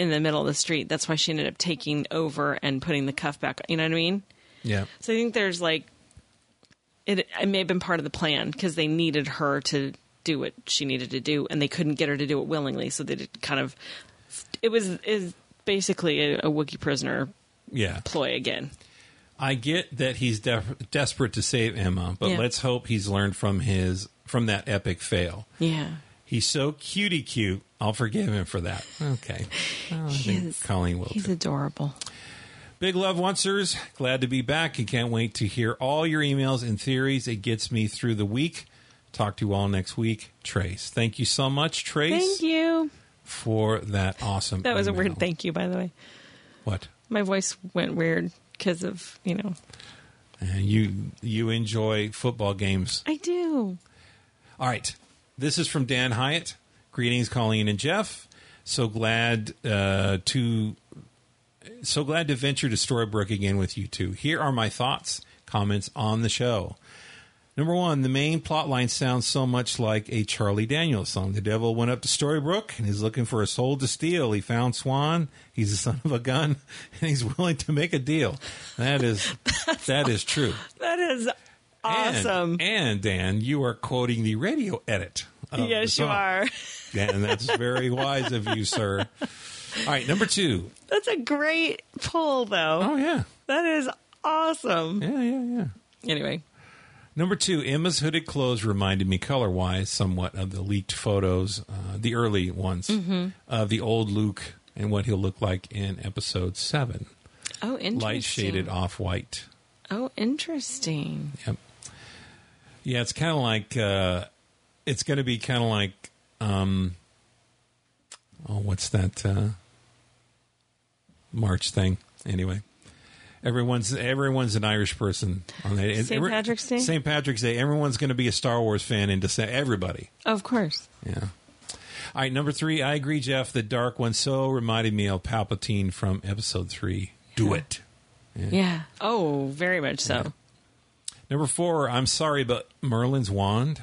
S3: in the middle of the street. That's why she ended up taking over and putting the cuff back. You know what I mean?
S2: Yeah.
S3: So I think there's like, it, it may have been part of the plan because they needed her to do what she needed to do, and they couldn't get her to do it willingly. So they did kind of, it was is basically a, a Wookiee prisoner
S2: Yeah.
S3: ploy again.
S2: I get that he's def- desperate to save Emma, but
S3: Yeah.
S2: let's hope he's learned from his from that epic fail.
S3: Yeah.
S2: He's so cutie cute. I'll forgive him for that. Okay. Well, I
S3: He
S2: think
S3: is-
S2: Colleen will.
S3: He's
S2: too.
S3: adorable.
S2: Big love, oncers. Glad to be back and can't wait to hear all your emails and theories. It gets me through the week Talk to you all next week. Trace. Thank you so much, Trace,
S3: Thank you.
S2: for that awesome.
S3: That was a weird thank you, by the way.
S2: What?
S3: My voice went weird because of, you know,
S2: And you you enjoy football games.
S3: I do.
S2: All right. This is from Dan Hyatt. Greetings, Colleen and Jeff. So glad uh, to so glad to venture to Storybrooke again with you two. Here are my thoughts, comments on the show. Number one, the main plot line sounds so much like a Charlie Daniels song. The devil went up to Storybrooke and he's looking for a soul to steal. He found Swan. He's the son of a gun, and he's willing to make a deal. That is that is true.
S3: That is
S2: And-
S3: awesome.
S2: And, Dan, you are quoting the radio edit.
S3: yes, you are.
S2: And that's very wise of you, sir. All right, number two.
S3: That's a great pull, though.
S2: Oh, yeah.
S3: That is awesome.
S2: Yeah, yeah, yeah.
S3: Anyway,
S2: Number two, Emma's hooded clothes reminded me color wise somewhat of the leaked photos, uh, the early ones,
S3: Mm-hmm.
S2: of the old Luke and what he'll look like in episode seven.
S3: oh, interesting.
S2: Light shaded off white.
S3: Oh, interesting.
S2: Yep. Yeah, it's kind of like uh, it's going to be kind of like um, oh, what's that uh, March thing? Anyway, everyone's everyone's an Irish person on that.
S3: St.
S2: Every-
S3: Patrick's Day?
S2: St. Patrick's Day. Everyone's going to be a Star Wars fan in December. Everybody.
S3: Of course.
S2: Yeah. All right, number three. I agree, Jeff. The dark one so reminded me of Palpatine from Episode three. Do it.
S3: Yeah. Oh, very much so.
S2: Number four, I'm sorry, but Merlin's wand.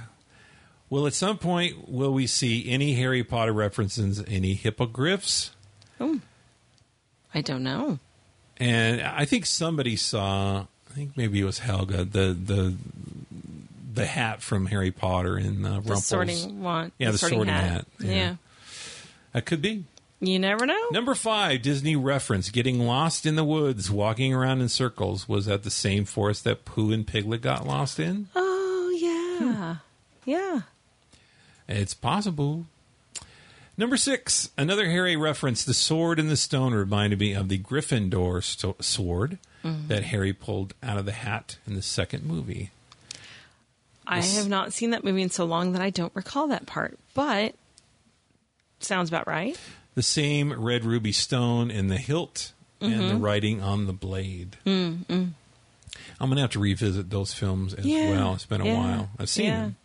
S2: Will at some point will we see any Harry Potter references, any hippogriffs?
S3: I don't know.
S2: And I think somebody saw. I think maybe it was Helga the the the hat from Harry Potter in uh,
S3: The sorting wand.
S2: Yeah, the sorting hat.
S3: Yeah.
S2: Yeah. That could be.
S3: You never know.
S2: Number five, Disney reference: getting lost in the woods, walking around in circles. Was that the same forest that Pooh and Piglet got lost in?
S3: Oh, yeah. Yeah.
S2: It's possible. Number six, another Harry reference. The sword in the stone reminded me of the Gryffindor sto- sword mm-hmm. that Harry pulled out of the hat in the second movie.
S3: I
S2: Yes.
S3: have not seen that movie in so long that I don't recall that part, but sounds about right.
S2: The same red ruby stone in the hilt and the mm-hmm. writing on the blade. Mm-hmm. I'm going to have to revisit those films as
S3: Yeah.
S2: well. It's been a
S3: Yeah.
S2: while. I've seen
S3: Yeah.
S2: them.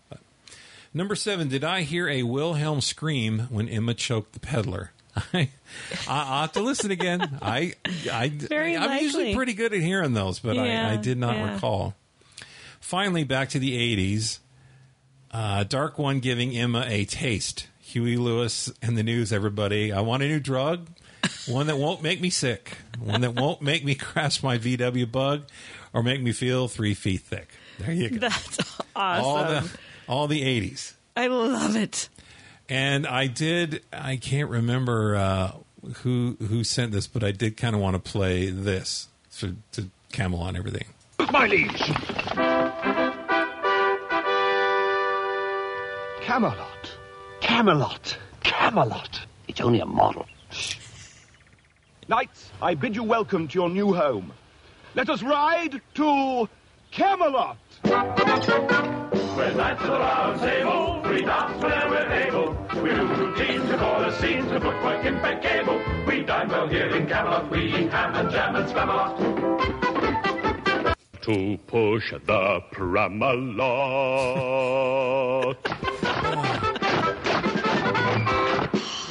S2: Number seven, did I hear a Wilhelm scream when Emma choked the peddler? I, I'll have to listen again. I, I,
S3: Very
S2: I'm usually pretty good at hearing those, but
S3: Yeah,
S2: I, I did not
S3: yeah.
S2: recall. Finally, back to the 80s. Uh, Dark One giving Emma a taste. Huey Lewis and the news, everybody. I want a new drug. One that won't make me sick. One that won't make me crash my VW bug or make me feel three feet thick. There you go.
S3: That's
S2: all
S3: awesome.
S2: The all the 80s.
S3: I love it.
S2: And I did. I can't remember uh, who who sent this, but I did kind of want to play this to, to Camelot and everything.
S4: My liege. Camelot. Camelot. Camelot.
S5: It's only a model.
S4: Knights, I bid you welcome to your new home. Let us ride to Camelot.
S6: We're knights of the round table, we dance whenever we're able. We do routines before the scenes, the footwork impeccable. We dine well here in Camelot, we eat ham and jam and spam a lot.
S7: to push the Pramalot.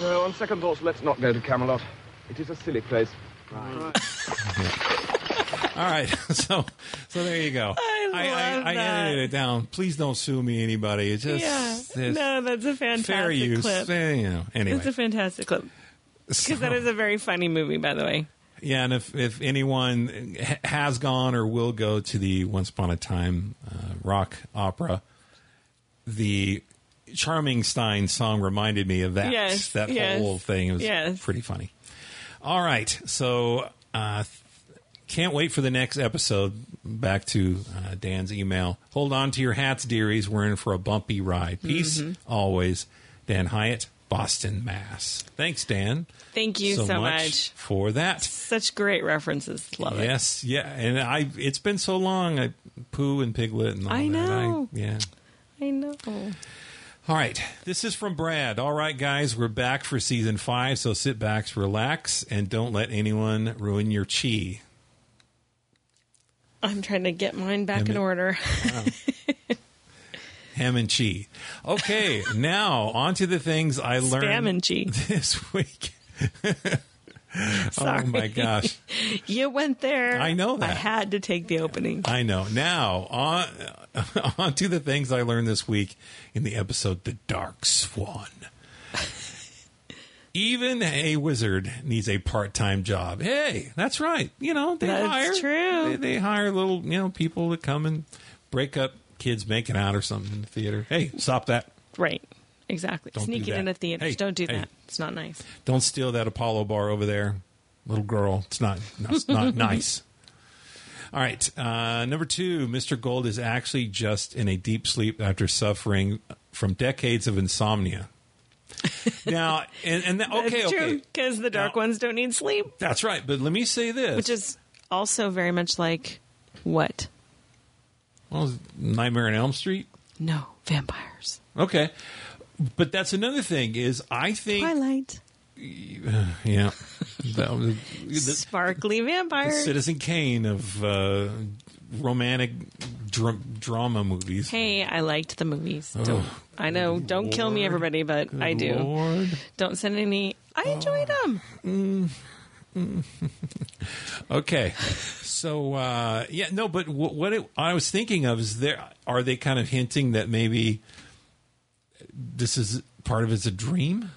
S4: No, on second thoughts, let's not go to Camelot. It is a silly place.
S2: All right, so so there you go.
S3: I love
S2: I,
S3: that.
S2: edited it down. Please don't sue me, anybody. It's just
S3: yeah.
S2: it's
S3: No, that's a fantastic
S2: fair use.
S3: clip.
S2: Eh, you know, anyway,
S3: It's a fantastic clip.
S2: So-
S3: Because that is a very funny movie, by the way.
S2: Yeah, and if if anyone has gone or will go to the Once Upon a Time uh, rock opera, the Charming Stein song reminded me of that.
S3: Yes,
S2: that
S3: yes,
S2: whole thing it was
S3: yes.
S2: pretty funny. All right, so uh, can't wait for the next episode. Back to uh, Dan's email. Hold on to your hats, dearies. We're in for a bumpy ride. Peace
S3: Mm-hmm.
S2: always. Dan Hyatt, Boston, Mass. Thanks, Dan.
S3: Thank you so, much.
S2: for that.
S3: Such great references. Love it.
S2: Yes, yeah, and I. It's been so long. I Pooh and Piglet and all
S3: I
S2: that.
S3: know.
S2: I, yeah,
S3: I know.
S2: All right. This is from Brad. All right, guys, we're back for season five, so sit back, relax, and don't let anyone ruin your chi.
S3: I'm trying to get mine back in order.
S2: Ham and chi. Okay, now on to the things I learned
S3: Spam and chi.
S2: this week.
S3: Sorry.
S2: Oh my gosh.
S3: You went there.
S2: I know
S3: I had to take the opening.
S2: I know. Now, on, on to the things I learned this week in the episode The Dark Swan. Even a wizard needs a part-time job. Hey, that's right. You know, they
S3: That's
S2: hire
S3: true.
S2: They, they hire little, you know, people to come and break up kids making out or something in the theater. Hey, stop that.
S3: Right. Exactly.
S2: Don't do
S3: Sneaking
S2: that.
S3: into theaters.
S2: Hey,
S3: Don't do
S2: hey.
S3: that. It's not nice.
S2: Don't steal that Apollo bar over there, little girl. It's not. no, It's not nice. All right. Uh, number two, Mr. Gold is actually just in a deep sleep after suffering from decades of insomnia. Now, and, and the, okay,
S3: That's
S2: okay,
S3: true. Because the dark
S2: Now-
S3: ones don't need sleep,
S2: that's right. But let me say this,
S3: which is also very much like what?
S2: well, Nightmare on Elm Street.
S3: No, vampires.
S2: Okay, but that's another thing. Is I think,
S3: Twilight.
S2: yeah, that was, the,
S3: Sparkly
S2: the
S3: vampires.
S2: Citizen Kane of uh, romantic dr- drama movies.
S3: Hey, I liked the movies.
S2: Oh,
S3: Don't, I know. Don't kill me, everybody, but I do.
S2: Lord.
S3: Don't send any. I enjoyed them.
S2: Okay, so uh, yeah, no, but what, what it, I was thinking of is there are they kind of hinting that maybe this is part of it's a dream?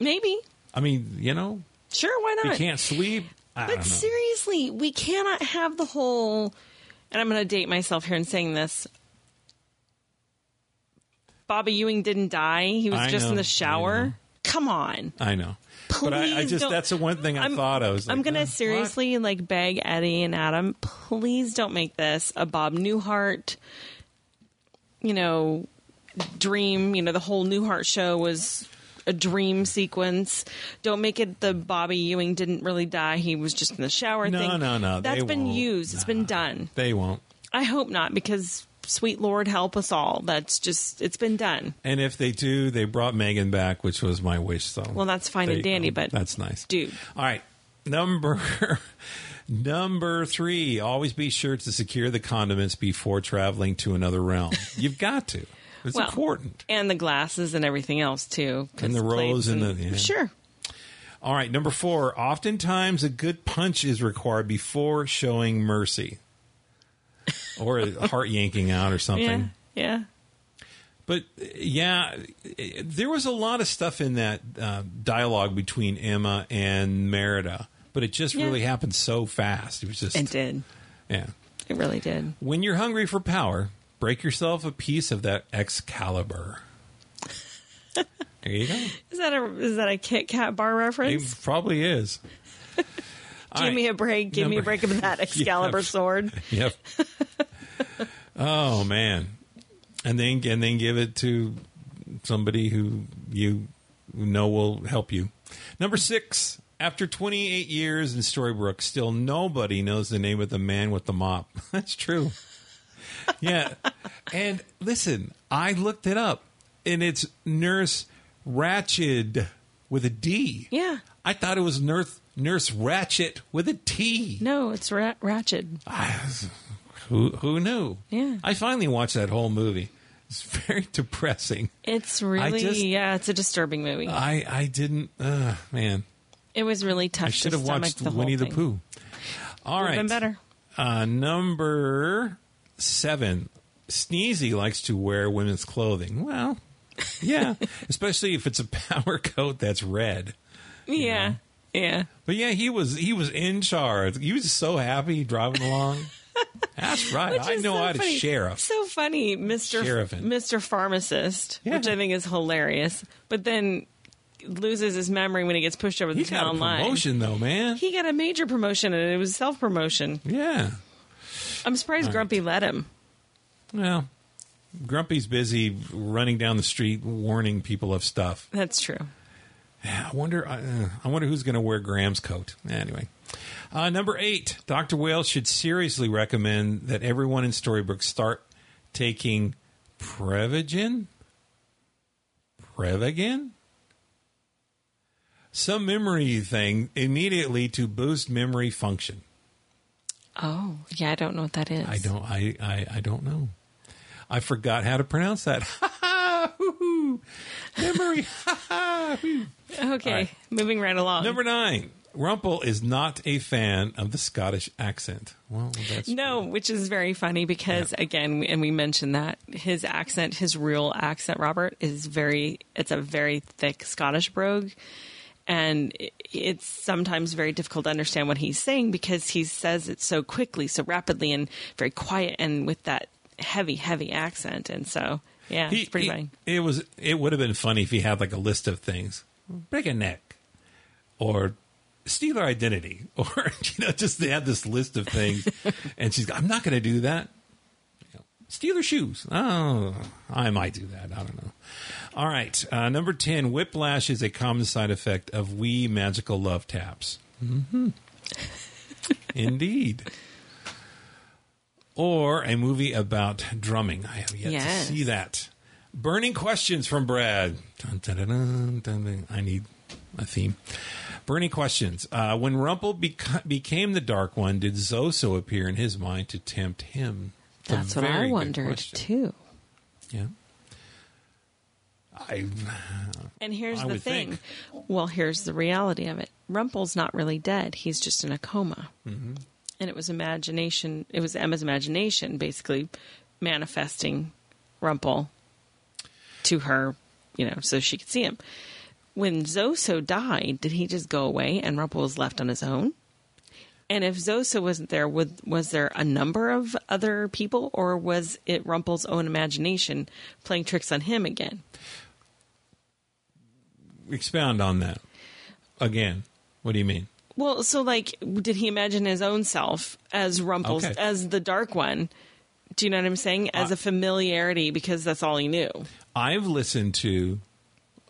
S3: Maybe.
S2: I mean, you know,
S3: Sure, why not?
S2: we can't sleep. I
S3: But seriously, we cannot have the whole. And I'm going to date myself here in saying this. Bobby Ewing didn't die. He was
S2: I
S3: just
S2: know,
S3: in the shower. Come on.
S2: I know, but I, I just
S3: don't-
S2: that's the one thing I
S3: I'm-
S2: thought I was. Like,
S3: I'm going
S2: uh,
S3: to
S2: what?
S3: seriously like beg Eddie and Adam, please don't make this a Bob Newhart, you know, dream. You know, the whole Newhart show was a dream sequence. Don't make it the Bobby Ewing didn't really die. He was just in the shower
S2: No,
S3: thing.
S2: no, no,
S3: That's been
S2: won't.
S3: used. It's been done.
S2: They won't.
S3: I hope not because sweet Lord help us all. That's just it's been done.
S2: And if they do, they brought Megan back, which was my wish. So
S3: Well, that's fine and dandy, but
S2: that's nice,
S3: dude.
S2: All right, number number three. Always be sure to secure the condiments before traveling to another realm. You've got to. It's
S3: Well,
S2: important.
S3: And the glasses and everything else too.
S2: And the
S3: plates
S2: rose and the- yeah.
S3: Sure.
S2: All right, number four. Oftentimes, a good punch is required before showing mercy, or a heart yanking out, or something.
S3: Yeah. Yeah.
S2: But yeah, there was a lot of stuff in that uh, dialogue between Emma and Merida, but it just
S3: Yeah.
S2: really happened so fast. It was just
S3: It did.
S2: yeah.
S3: It really did.
S2: When you're hungry for power, break yourself a piece of that Excalibur. there you go.
S3: Is that a is that a Kit Kat bar reference?
S2: It probably is.
S3: Give me a break. Give me a break of that Excalibur
S2: Yeah.
S3: sword.
S2: Yep. oh man, and then and then give it to somebody who you know will help you. Number six. After 28 years in Storybrooke, still nobody knows the name of the man with the mop. That's true. Yeah. And listen, I looked it up, and it's Nurse Ratched with a D.
S3: Yeah.
S2: I thought it was Nurse Nurse Ratchet with a T.
S3: No, it's Ra- Ratchet.
S2: Who who knew?
S3: Yeah.
S2: I finally watched that whole movie. It's very depressing.
S3: It's really
S2: just-
S3: yeah. It's a disturbing movie.
S2: I I didn't. Uh, man,
S3: it was really tough.
S2: I should
S3: to
S2: have watched
S3: the
S2: Winnie the. Pooh. All
S3: Would've been better.
S2: Uh, number seven. Sneezy likes to wear women's clothing. Well, yeah, especially if it's a power coat that's red.
S3: Yeah. Yeah.
S2: But yeah, he was he was in charge. He was so happy driving along. That's right. I know
S3: so
S2: how to sheriff.
S3: So funny, Mister. Mister Pharmacist,
S2: Yeah.
S3: which I think is hilarious. But then loses his memory when he gets pushed over the
S2: He got a
S3: line.
S2: promotion though, man.
S3: He got a major promotion, and it was self promotion.
S2: yeah.
S3: I'm surprised Grumpy let him.
S2: Well, Grumpy's busy running down the street warning people of stuff.
S3: That's true.
S2: I wonder. Uh, I wonder who's going to wear Graham's coat. Anyway, uh, number eight. Doctor Whale should seriously recommend that everyone in Storybrooke start taking Prevagen? Prevagen? Some memory thing immediately to boost memory function.
S3: Oh, yeah, I don't know what that is.
S2: I don't I, I, I don't know. I forgot how to pronounce that. Ha ha memory.
S3: Okay,
S2: right.
S3: moving right along.
S2: Number nine. Rumpel is not a fan of the Scottish accent. Well, that's
S3: No, which is very funny because again, and we mentioned that his accent, his real accent, Robert, is very. It's a very thick Scottish brogue, and it's sometimes very difficult to understand what he's saying because he says it so quickly, so rapidly, and very quiet, and with that heavy, heavy accent. And so, yeah,
S2: He-
S3: it's pretty
S2: he-
S3: funny.
S2: It was. It would have been funny if he had like a list of things, break a neck, or steal her identity, or you know, just they have this list of things, and she's. I'm not going to do that. You know, steal her shoes. Oh, I might do that. I don't know. All right, uh, number ten. Whiplash is a common side effect of Wii magical love taps. hmm Indeed. Or a movie about drumming. I have yet
S3: Yes.
S2: to see that. Burning questions from Brad. Dun, dun, dun. I need a theme. Burning questions. Uh, when Rumpel beca- became the Dark One, did Zoso appear in his mind to tempt him?
S3: That's what I wondered too.
S2: Yeah. I
S3: And here's
S2: I
S3: the thing.
S2: think.
S3: Well, here's the reality of it. Rumpel's not really dead. He's just in a coma.
S2: Mm-hmm.
S3: And it was imagination. It was Emma's imagination, basically manifesting Rumpel to her, you know, so she could see him. When Zoso died, did he just go away and Rumpel was left on his own? And if Zoso wasn't there, would, was there a number of other people, or was it Rumpel's own imagination playing tricks on him again?
S2: Expound on that again. What do you mean?
S3: Well, so like, did he imagine his own self as Rumpel's,
S2: Okay.
S3: as the Dark One? Do you know what I'm saying? As
S2: Uh,
S3: a familiarity, because that's all he knew.
S2: I've listened to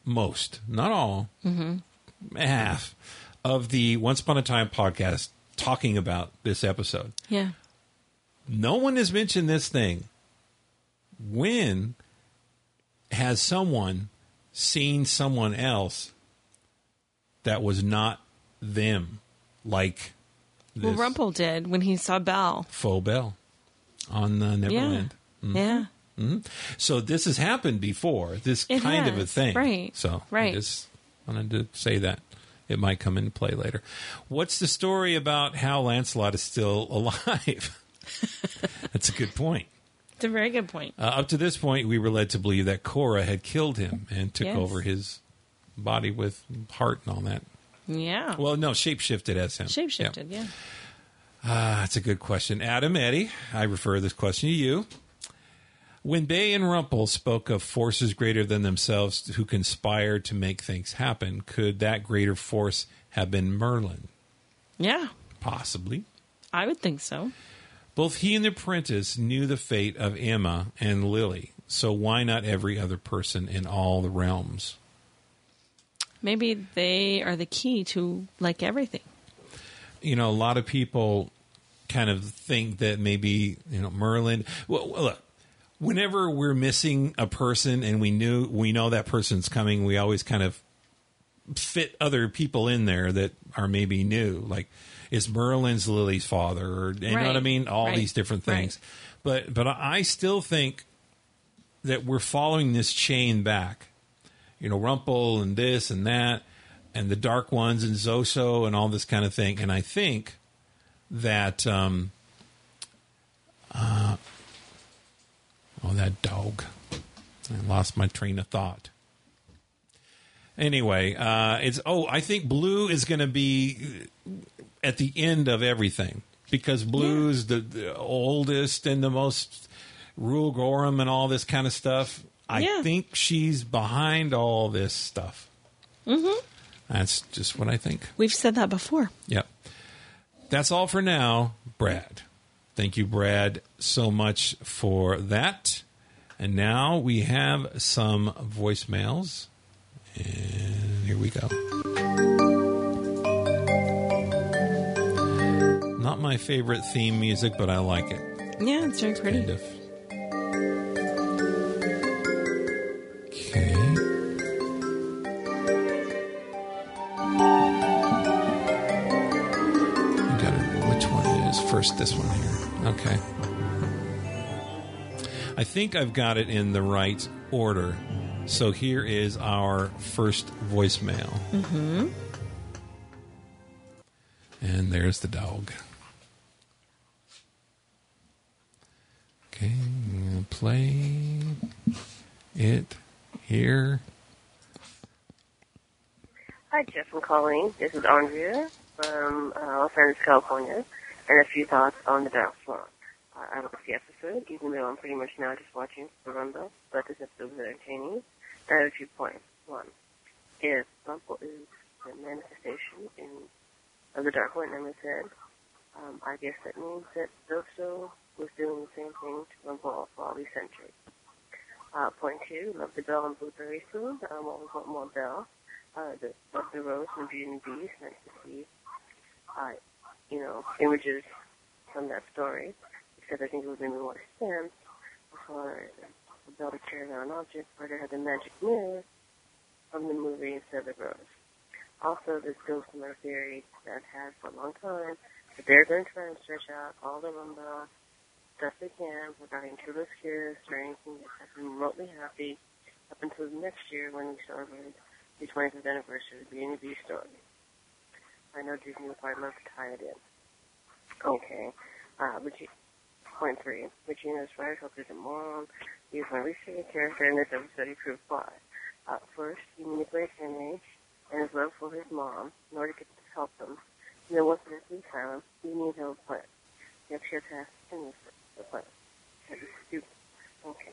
S2: most, not all, half of the Once Upon a Time podcast talking about this episode.
S3: Yeah.
S2: No one has mentioned this thing. When has someone seen someone else that was not them, like this
S3: Well, Rumpel did when he saw Belle.
S2: faux Belle on uh, Neverland?
S3: Yeah.
S2: So this has happened before. This
S3: It
S2: kind of a thing,
S3: right,
S2: So
S3: right.
S2: I just wanted to say that it might come into play later. What's the story about how Lancelot is still alive? That's a good point.
S3: It's a very good point.
S2: Uh, up to this point, we were led to believe that Cora had killed him and took
S3: Yes.
S2: over his body with heart and all that.
S3: Yeah.
S2: Well, no, shapeshifted as him.
S3: Shapeshifted, yeah.
S2: Ah, that's a good question. Adam Eddie, I refer this question to you. When Bay and Rumpel spoke of forces greater than themselves who conspired to make things happen, could that greater force have been Merlin?
S3: Yeah.
S2: Possibly.
S3: I would think so.
S2: Both he and the apprentice knew the fate of Emma and Lily, so why not every other person in all the realms?
S3: Maybe they are the key to like everything.
S2: you know, a lot of people kind of think that maybe, you know, Merlin. Well, well, look, whenever we're missing a person and we knew we know that person's coming, we always kind of fit other people in there that are maybe new. Like, is Merlin's Lily's father, or you know what I mean? All
S3: Right.
S2: these different
S3: Right.
S2: things. But but I still think that we're following this chain back. You know, Rumple and this and that, and the Dark Ones and Zoso and all this kind of thing. And I think that, um, uh, oh, that dog. I lost my train of thought. Anyway, uh, it's oh, I think blue is going to be at the end of everything because blues, is the, the oldest and the most rule Gorham and all this kind of stuff. I
S3: Yeah.
S2: think she's behind all this stuff. Mm-hmm. That's just what I think.
S3: We've said that before.
S2: Yep. That's all for now, Brad. Thank you, Brad, so much for that. And now we have some voicemails. And here we go. Not my favorite theme music, but I like it.
S3: Yeah, it's very pretty.
S2: Kind of. Okay. I gotta, which one it is first? This one here. Okay. I think I've got it in the right order. So here is our first voicemail. Mm-hmm. And there's the dog. Okay, I'm gonna play it here.
S5: Hi, Jeff and Colleen. This is Andrea from uh, Los Angeles, California, and a few thoughts on the Dark Swan. Uh, I love the episode, even though I'm pretty much now just watching the Rumbelle, but this episode was entertaining. I have a few points. One, if Rumple is the manifestation in, of the Dark One, Emma said, um, I guess that means that Zoso was doing the same thing to for all these centuries. Uh, point two, love the Belle and Blueberry food. Um, always want more Belle. Uh, the, love the Rose and Beauty and the Beast. Nice to see, uh, you know, images from that story. Except I think it would make more sense for the Belle to carry around an object where they had the magic mirror from the movie instead of the Rose. Also, this goes to my theory that I've had for a long time that they're going to try and stretch out all the Rumbelle stuff they can regarding Tourist Kiss or anything that has been remotely happy up until next year when we celebrate the 25th anniversary of the Beauty and the Beast story. I know Disney would probably love to tie it in. Okay. Uh, Regi- point three. Regina's right hook is a moron. He is my least favorite character in this episode. He proved why. Uh, first, he manipulates Henry and his love for his mom in order to help them. And then once they're asylum, he needs help plan. Yep, she has to ask Henry the. Okay.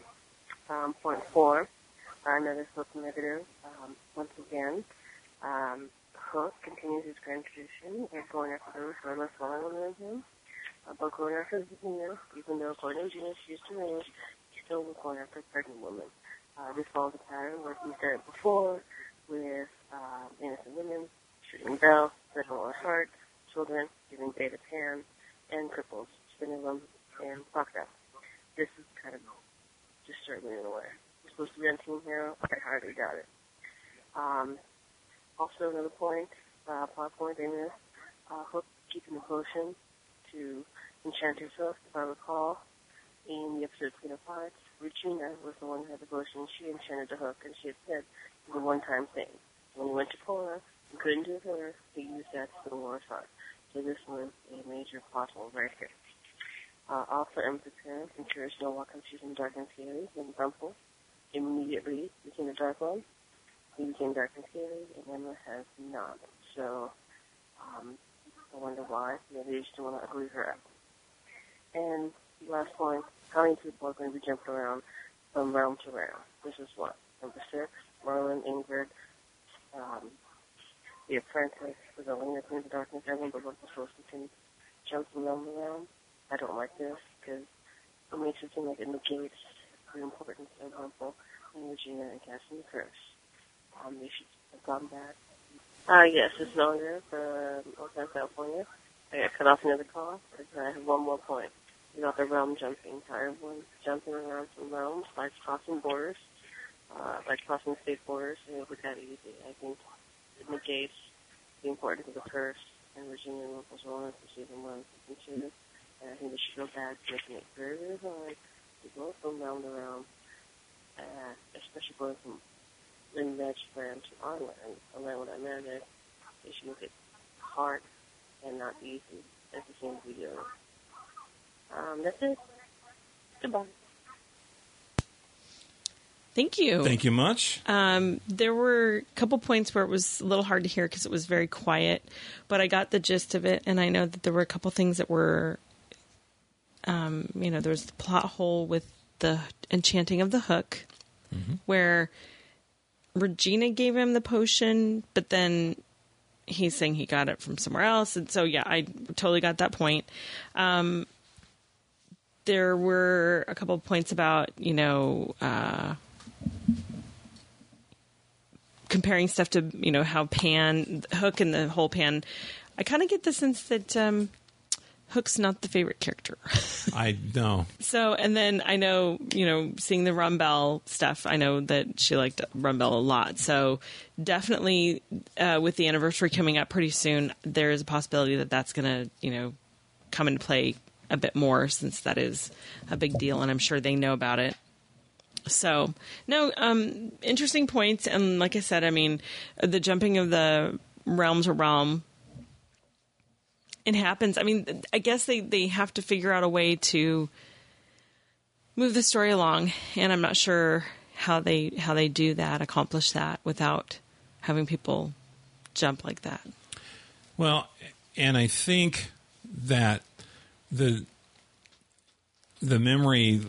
S5: Um, point four. Another hook negative. Um, once again, um, Hook continues his grand tradition of going after those who are less vulnerable than him. Uh, but going after Regina, even though according to Regina she used to range, he still was going after pregnant women. Uh, this follows a pattern where he's done it before with uh, innocent women, shooting Belle, setting our hearts, children, giving Peter Pan, and cripples, spinning them and crocodile. This is kind of disturbing in a way. We're supposed to be on Team Hero. I hardly doubt it. Um, also, another point, uh, plot point they missed, uh, Hook keeping the potion to enchant herself, if I recall, in the episode Queen of Hearts. Regina was the one who had the potion. She enchanted the Hook, and she had said it was a one-time thing. When he went to Polar and couldn't do it for her, he used that to the heart. So this was a major plot hole right here. Uh, also, Emma's appearance encouraged no welcome she's in Dark and Rumple immediately became the Dark One. He became Dark and Scary, and Emma has not. So, um, I wonder why. Maybe they just want to ugly her up. And last point, how many people are going to be jumping around from realm to realm? This is what? Number six, Merlin, Ingrid, um, the apprentice, was Elena Queen of Darkness, everyone but what the supposed to jump from realm to realm. I don't like this because it makes it seem like it negates the importance of Rumple and Regina and casting the curse. Um, they should have gone back. Uh, yes, is Andrea from Oakland, California. I got cut off another call, but I have one more point about the realm jumping. How everyone's jumping around from realms, like crossing borders, uh, like crossing state borders, and it was that easy. I think it negates the importance of the curse, and and Rumple's willingness to season one and two. And I think they should go back to making it very, very hard to go from realm to realm, uh, especially going from in Magic Land to our land, a land without magic. They should make it hard and not easy as it seems to be. Um, that's it. Goodbye.
S3: Thank you.
S2: Thank you much.
S3: Um, there were a couple points where it was a little hard to hear because it was very quiet, but I got the gist of it, and I know that there were a couple things that were, um, you know, there was the plot hole with the enchanting of the hook, where Regina gave him the potion, but then he's saying he got it from somewhere else, and so yeah, I totally got that point. Um, there were a couple of points about you know. Uh, comparing stuff to you know how Pan Hook and the whole Pan. I kind of get the sense that um, Hook's not the favorite character.
S2: I know.
S3: so, and then I know you know seeing the Rumbelle stuff. I know that she liked Rumbelle a lot. So definitely uh, with the anniversary coming up pretty soon, there is a possibility that that's going to you know come into play a bit more since that is a big deal, and I'm sure they know about it. So, no, um, interesting points, and like I said, I mean, the jumping of the realm to realm. It happens. I mean, I guess they, they have to figure out a way to move the story along, and I'm not sure how they how they do that, accomplish that without having people jump like that.
S2: Well, and I think that the the memory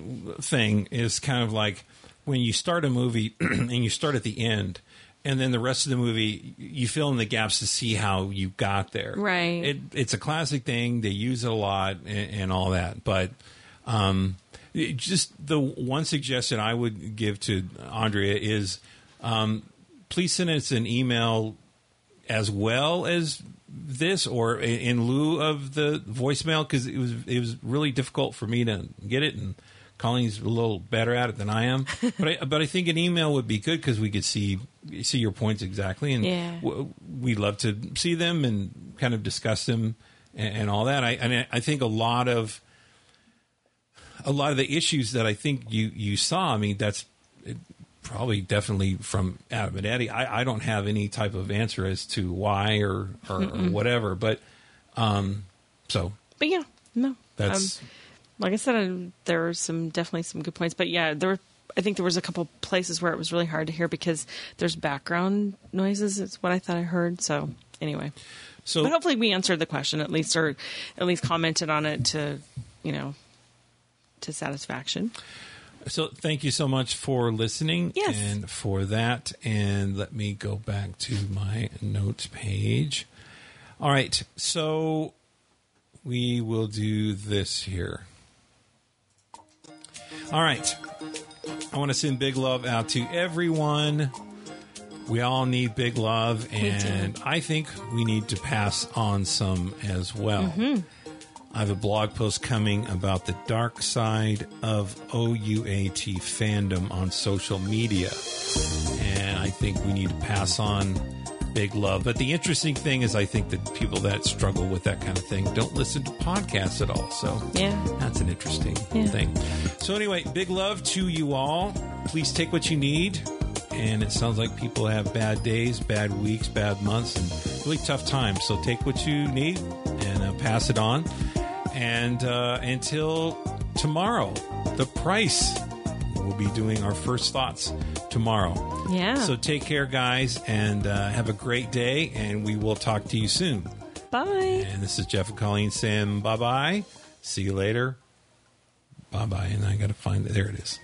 S2: thing is kind of like when you start a movie and you start at the end and then the rest of the movie you fill in the gaps to see how you got there.
S3: Right.
S2: it, it's a classic thing. They use it a lot and, and all that. But um, just the one suggestion i would give to andrea is um, please send us an email as well as this or in- in lieu of the voicemail because it was it was really difficult for me to get it and Colleen's a little better at it than I am but I, but I think an email would be good because we could see see your points exactly and
S3: Yeah.
S2: w- we'd love to see them and kind of discuss them and, and all that I and I- I think a lot of a lot of the issues that I think you you saw I mean that's probably definitely from Adam and Eddie. I, I don't have any type of answer as to why or or, or whatever, but um, so
S3: But yeah, no,
S2: that's
S3: Um, like I said, uh, there were some definitely some good points. But yeah, there were. I think there was a couple places where it was really hard to hear because there's background noises. It's what I thought I heard. So anyway,
S2: so.
S3: but hopefully we answered the question at least, or at least commented on it to, you know, to satisfaction.
S2: So thank you so much for listening
S3: Yes.
S2: and for that. And let me go back to my notes page. All right. So we will do this here. All right. I want to send big love out to everyone. We all need big love, and I think we need to pass on some as well. Mm-hmm. I have a blog post coming about the dark side of OUAT fandom on social media. And I think we need to pass on big love. But the interesting thing is, I think that people that struggle with that kind of thing don't listen to podcasts at all. So
S3: Yeah.
S2: that's an interesting
S3: Yeah.
S2: thing. So, anyway, big love to you all. Please take what you need. And it sounds like people have bad days, bad weeks, bad months, and really tough times. So, take what you need and uh, pass it on. And uh, until tomorrow, the price. We'll be doing our first thoughts tomorrow.
S3: Yeah.
S2: So, take care, guys, and uh, have a great day. And we will talk to you soon.
S3: Bye.
S2: And this is Jeff and Colleen saying bye bye. See you later. Bye bye. And I got to find it. There it is.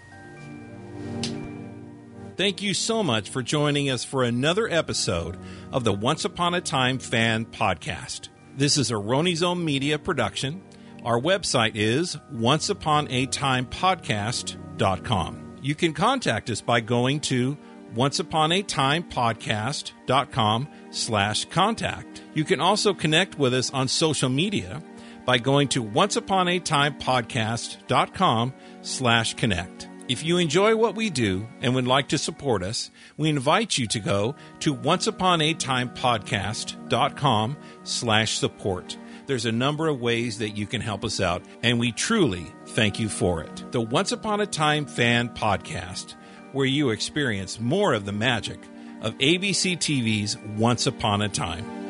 S2: Thank you so much for joining us for another episode of the Once Upon a Time Fan Podcast. This is a Roni Zone Media production. Our website is onceuponatimepodcast.com. You can contact us by going to onceuponatimepodcast.com slash contact. You can also connect with us on social media by going to onceuponatimepodcast.com slash connect. If you enjoy what we do and would like to support us, we invite you to go to onceuponatimepodcast.com slash support. There's a number of ways that you can help us out, and we truly thank you for it. The Once Upon a Time Fan Podcast, where you experience more of the magic of ABC TV's Once Upon a Time.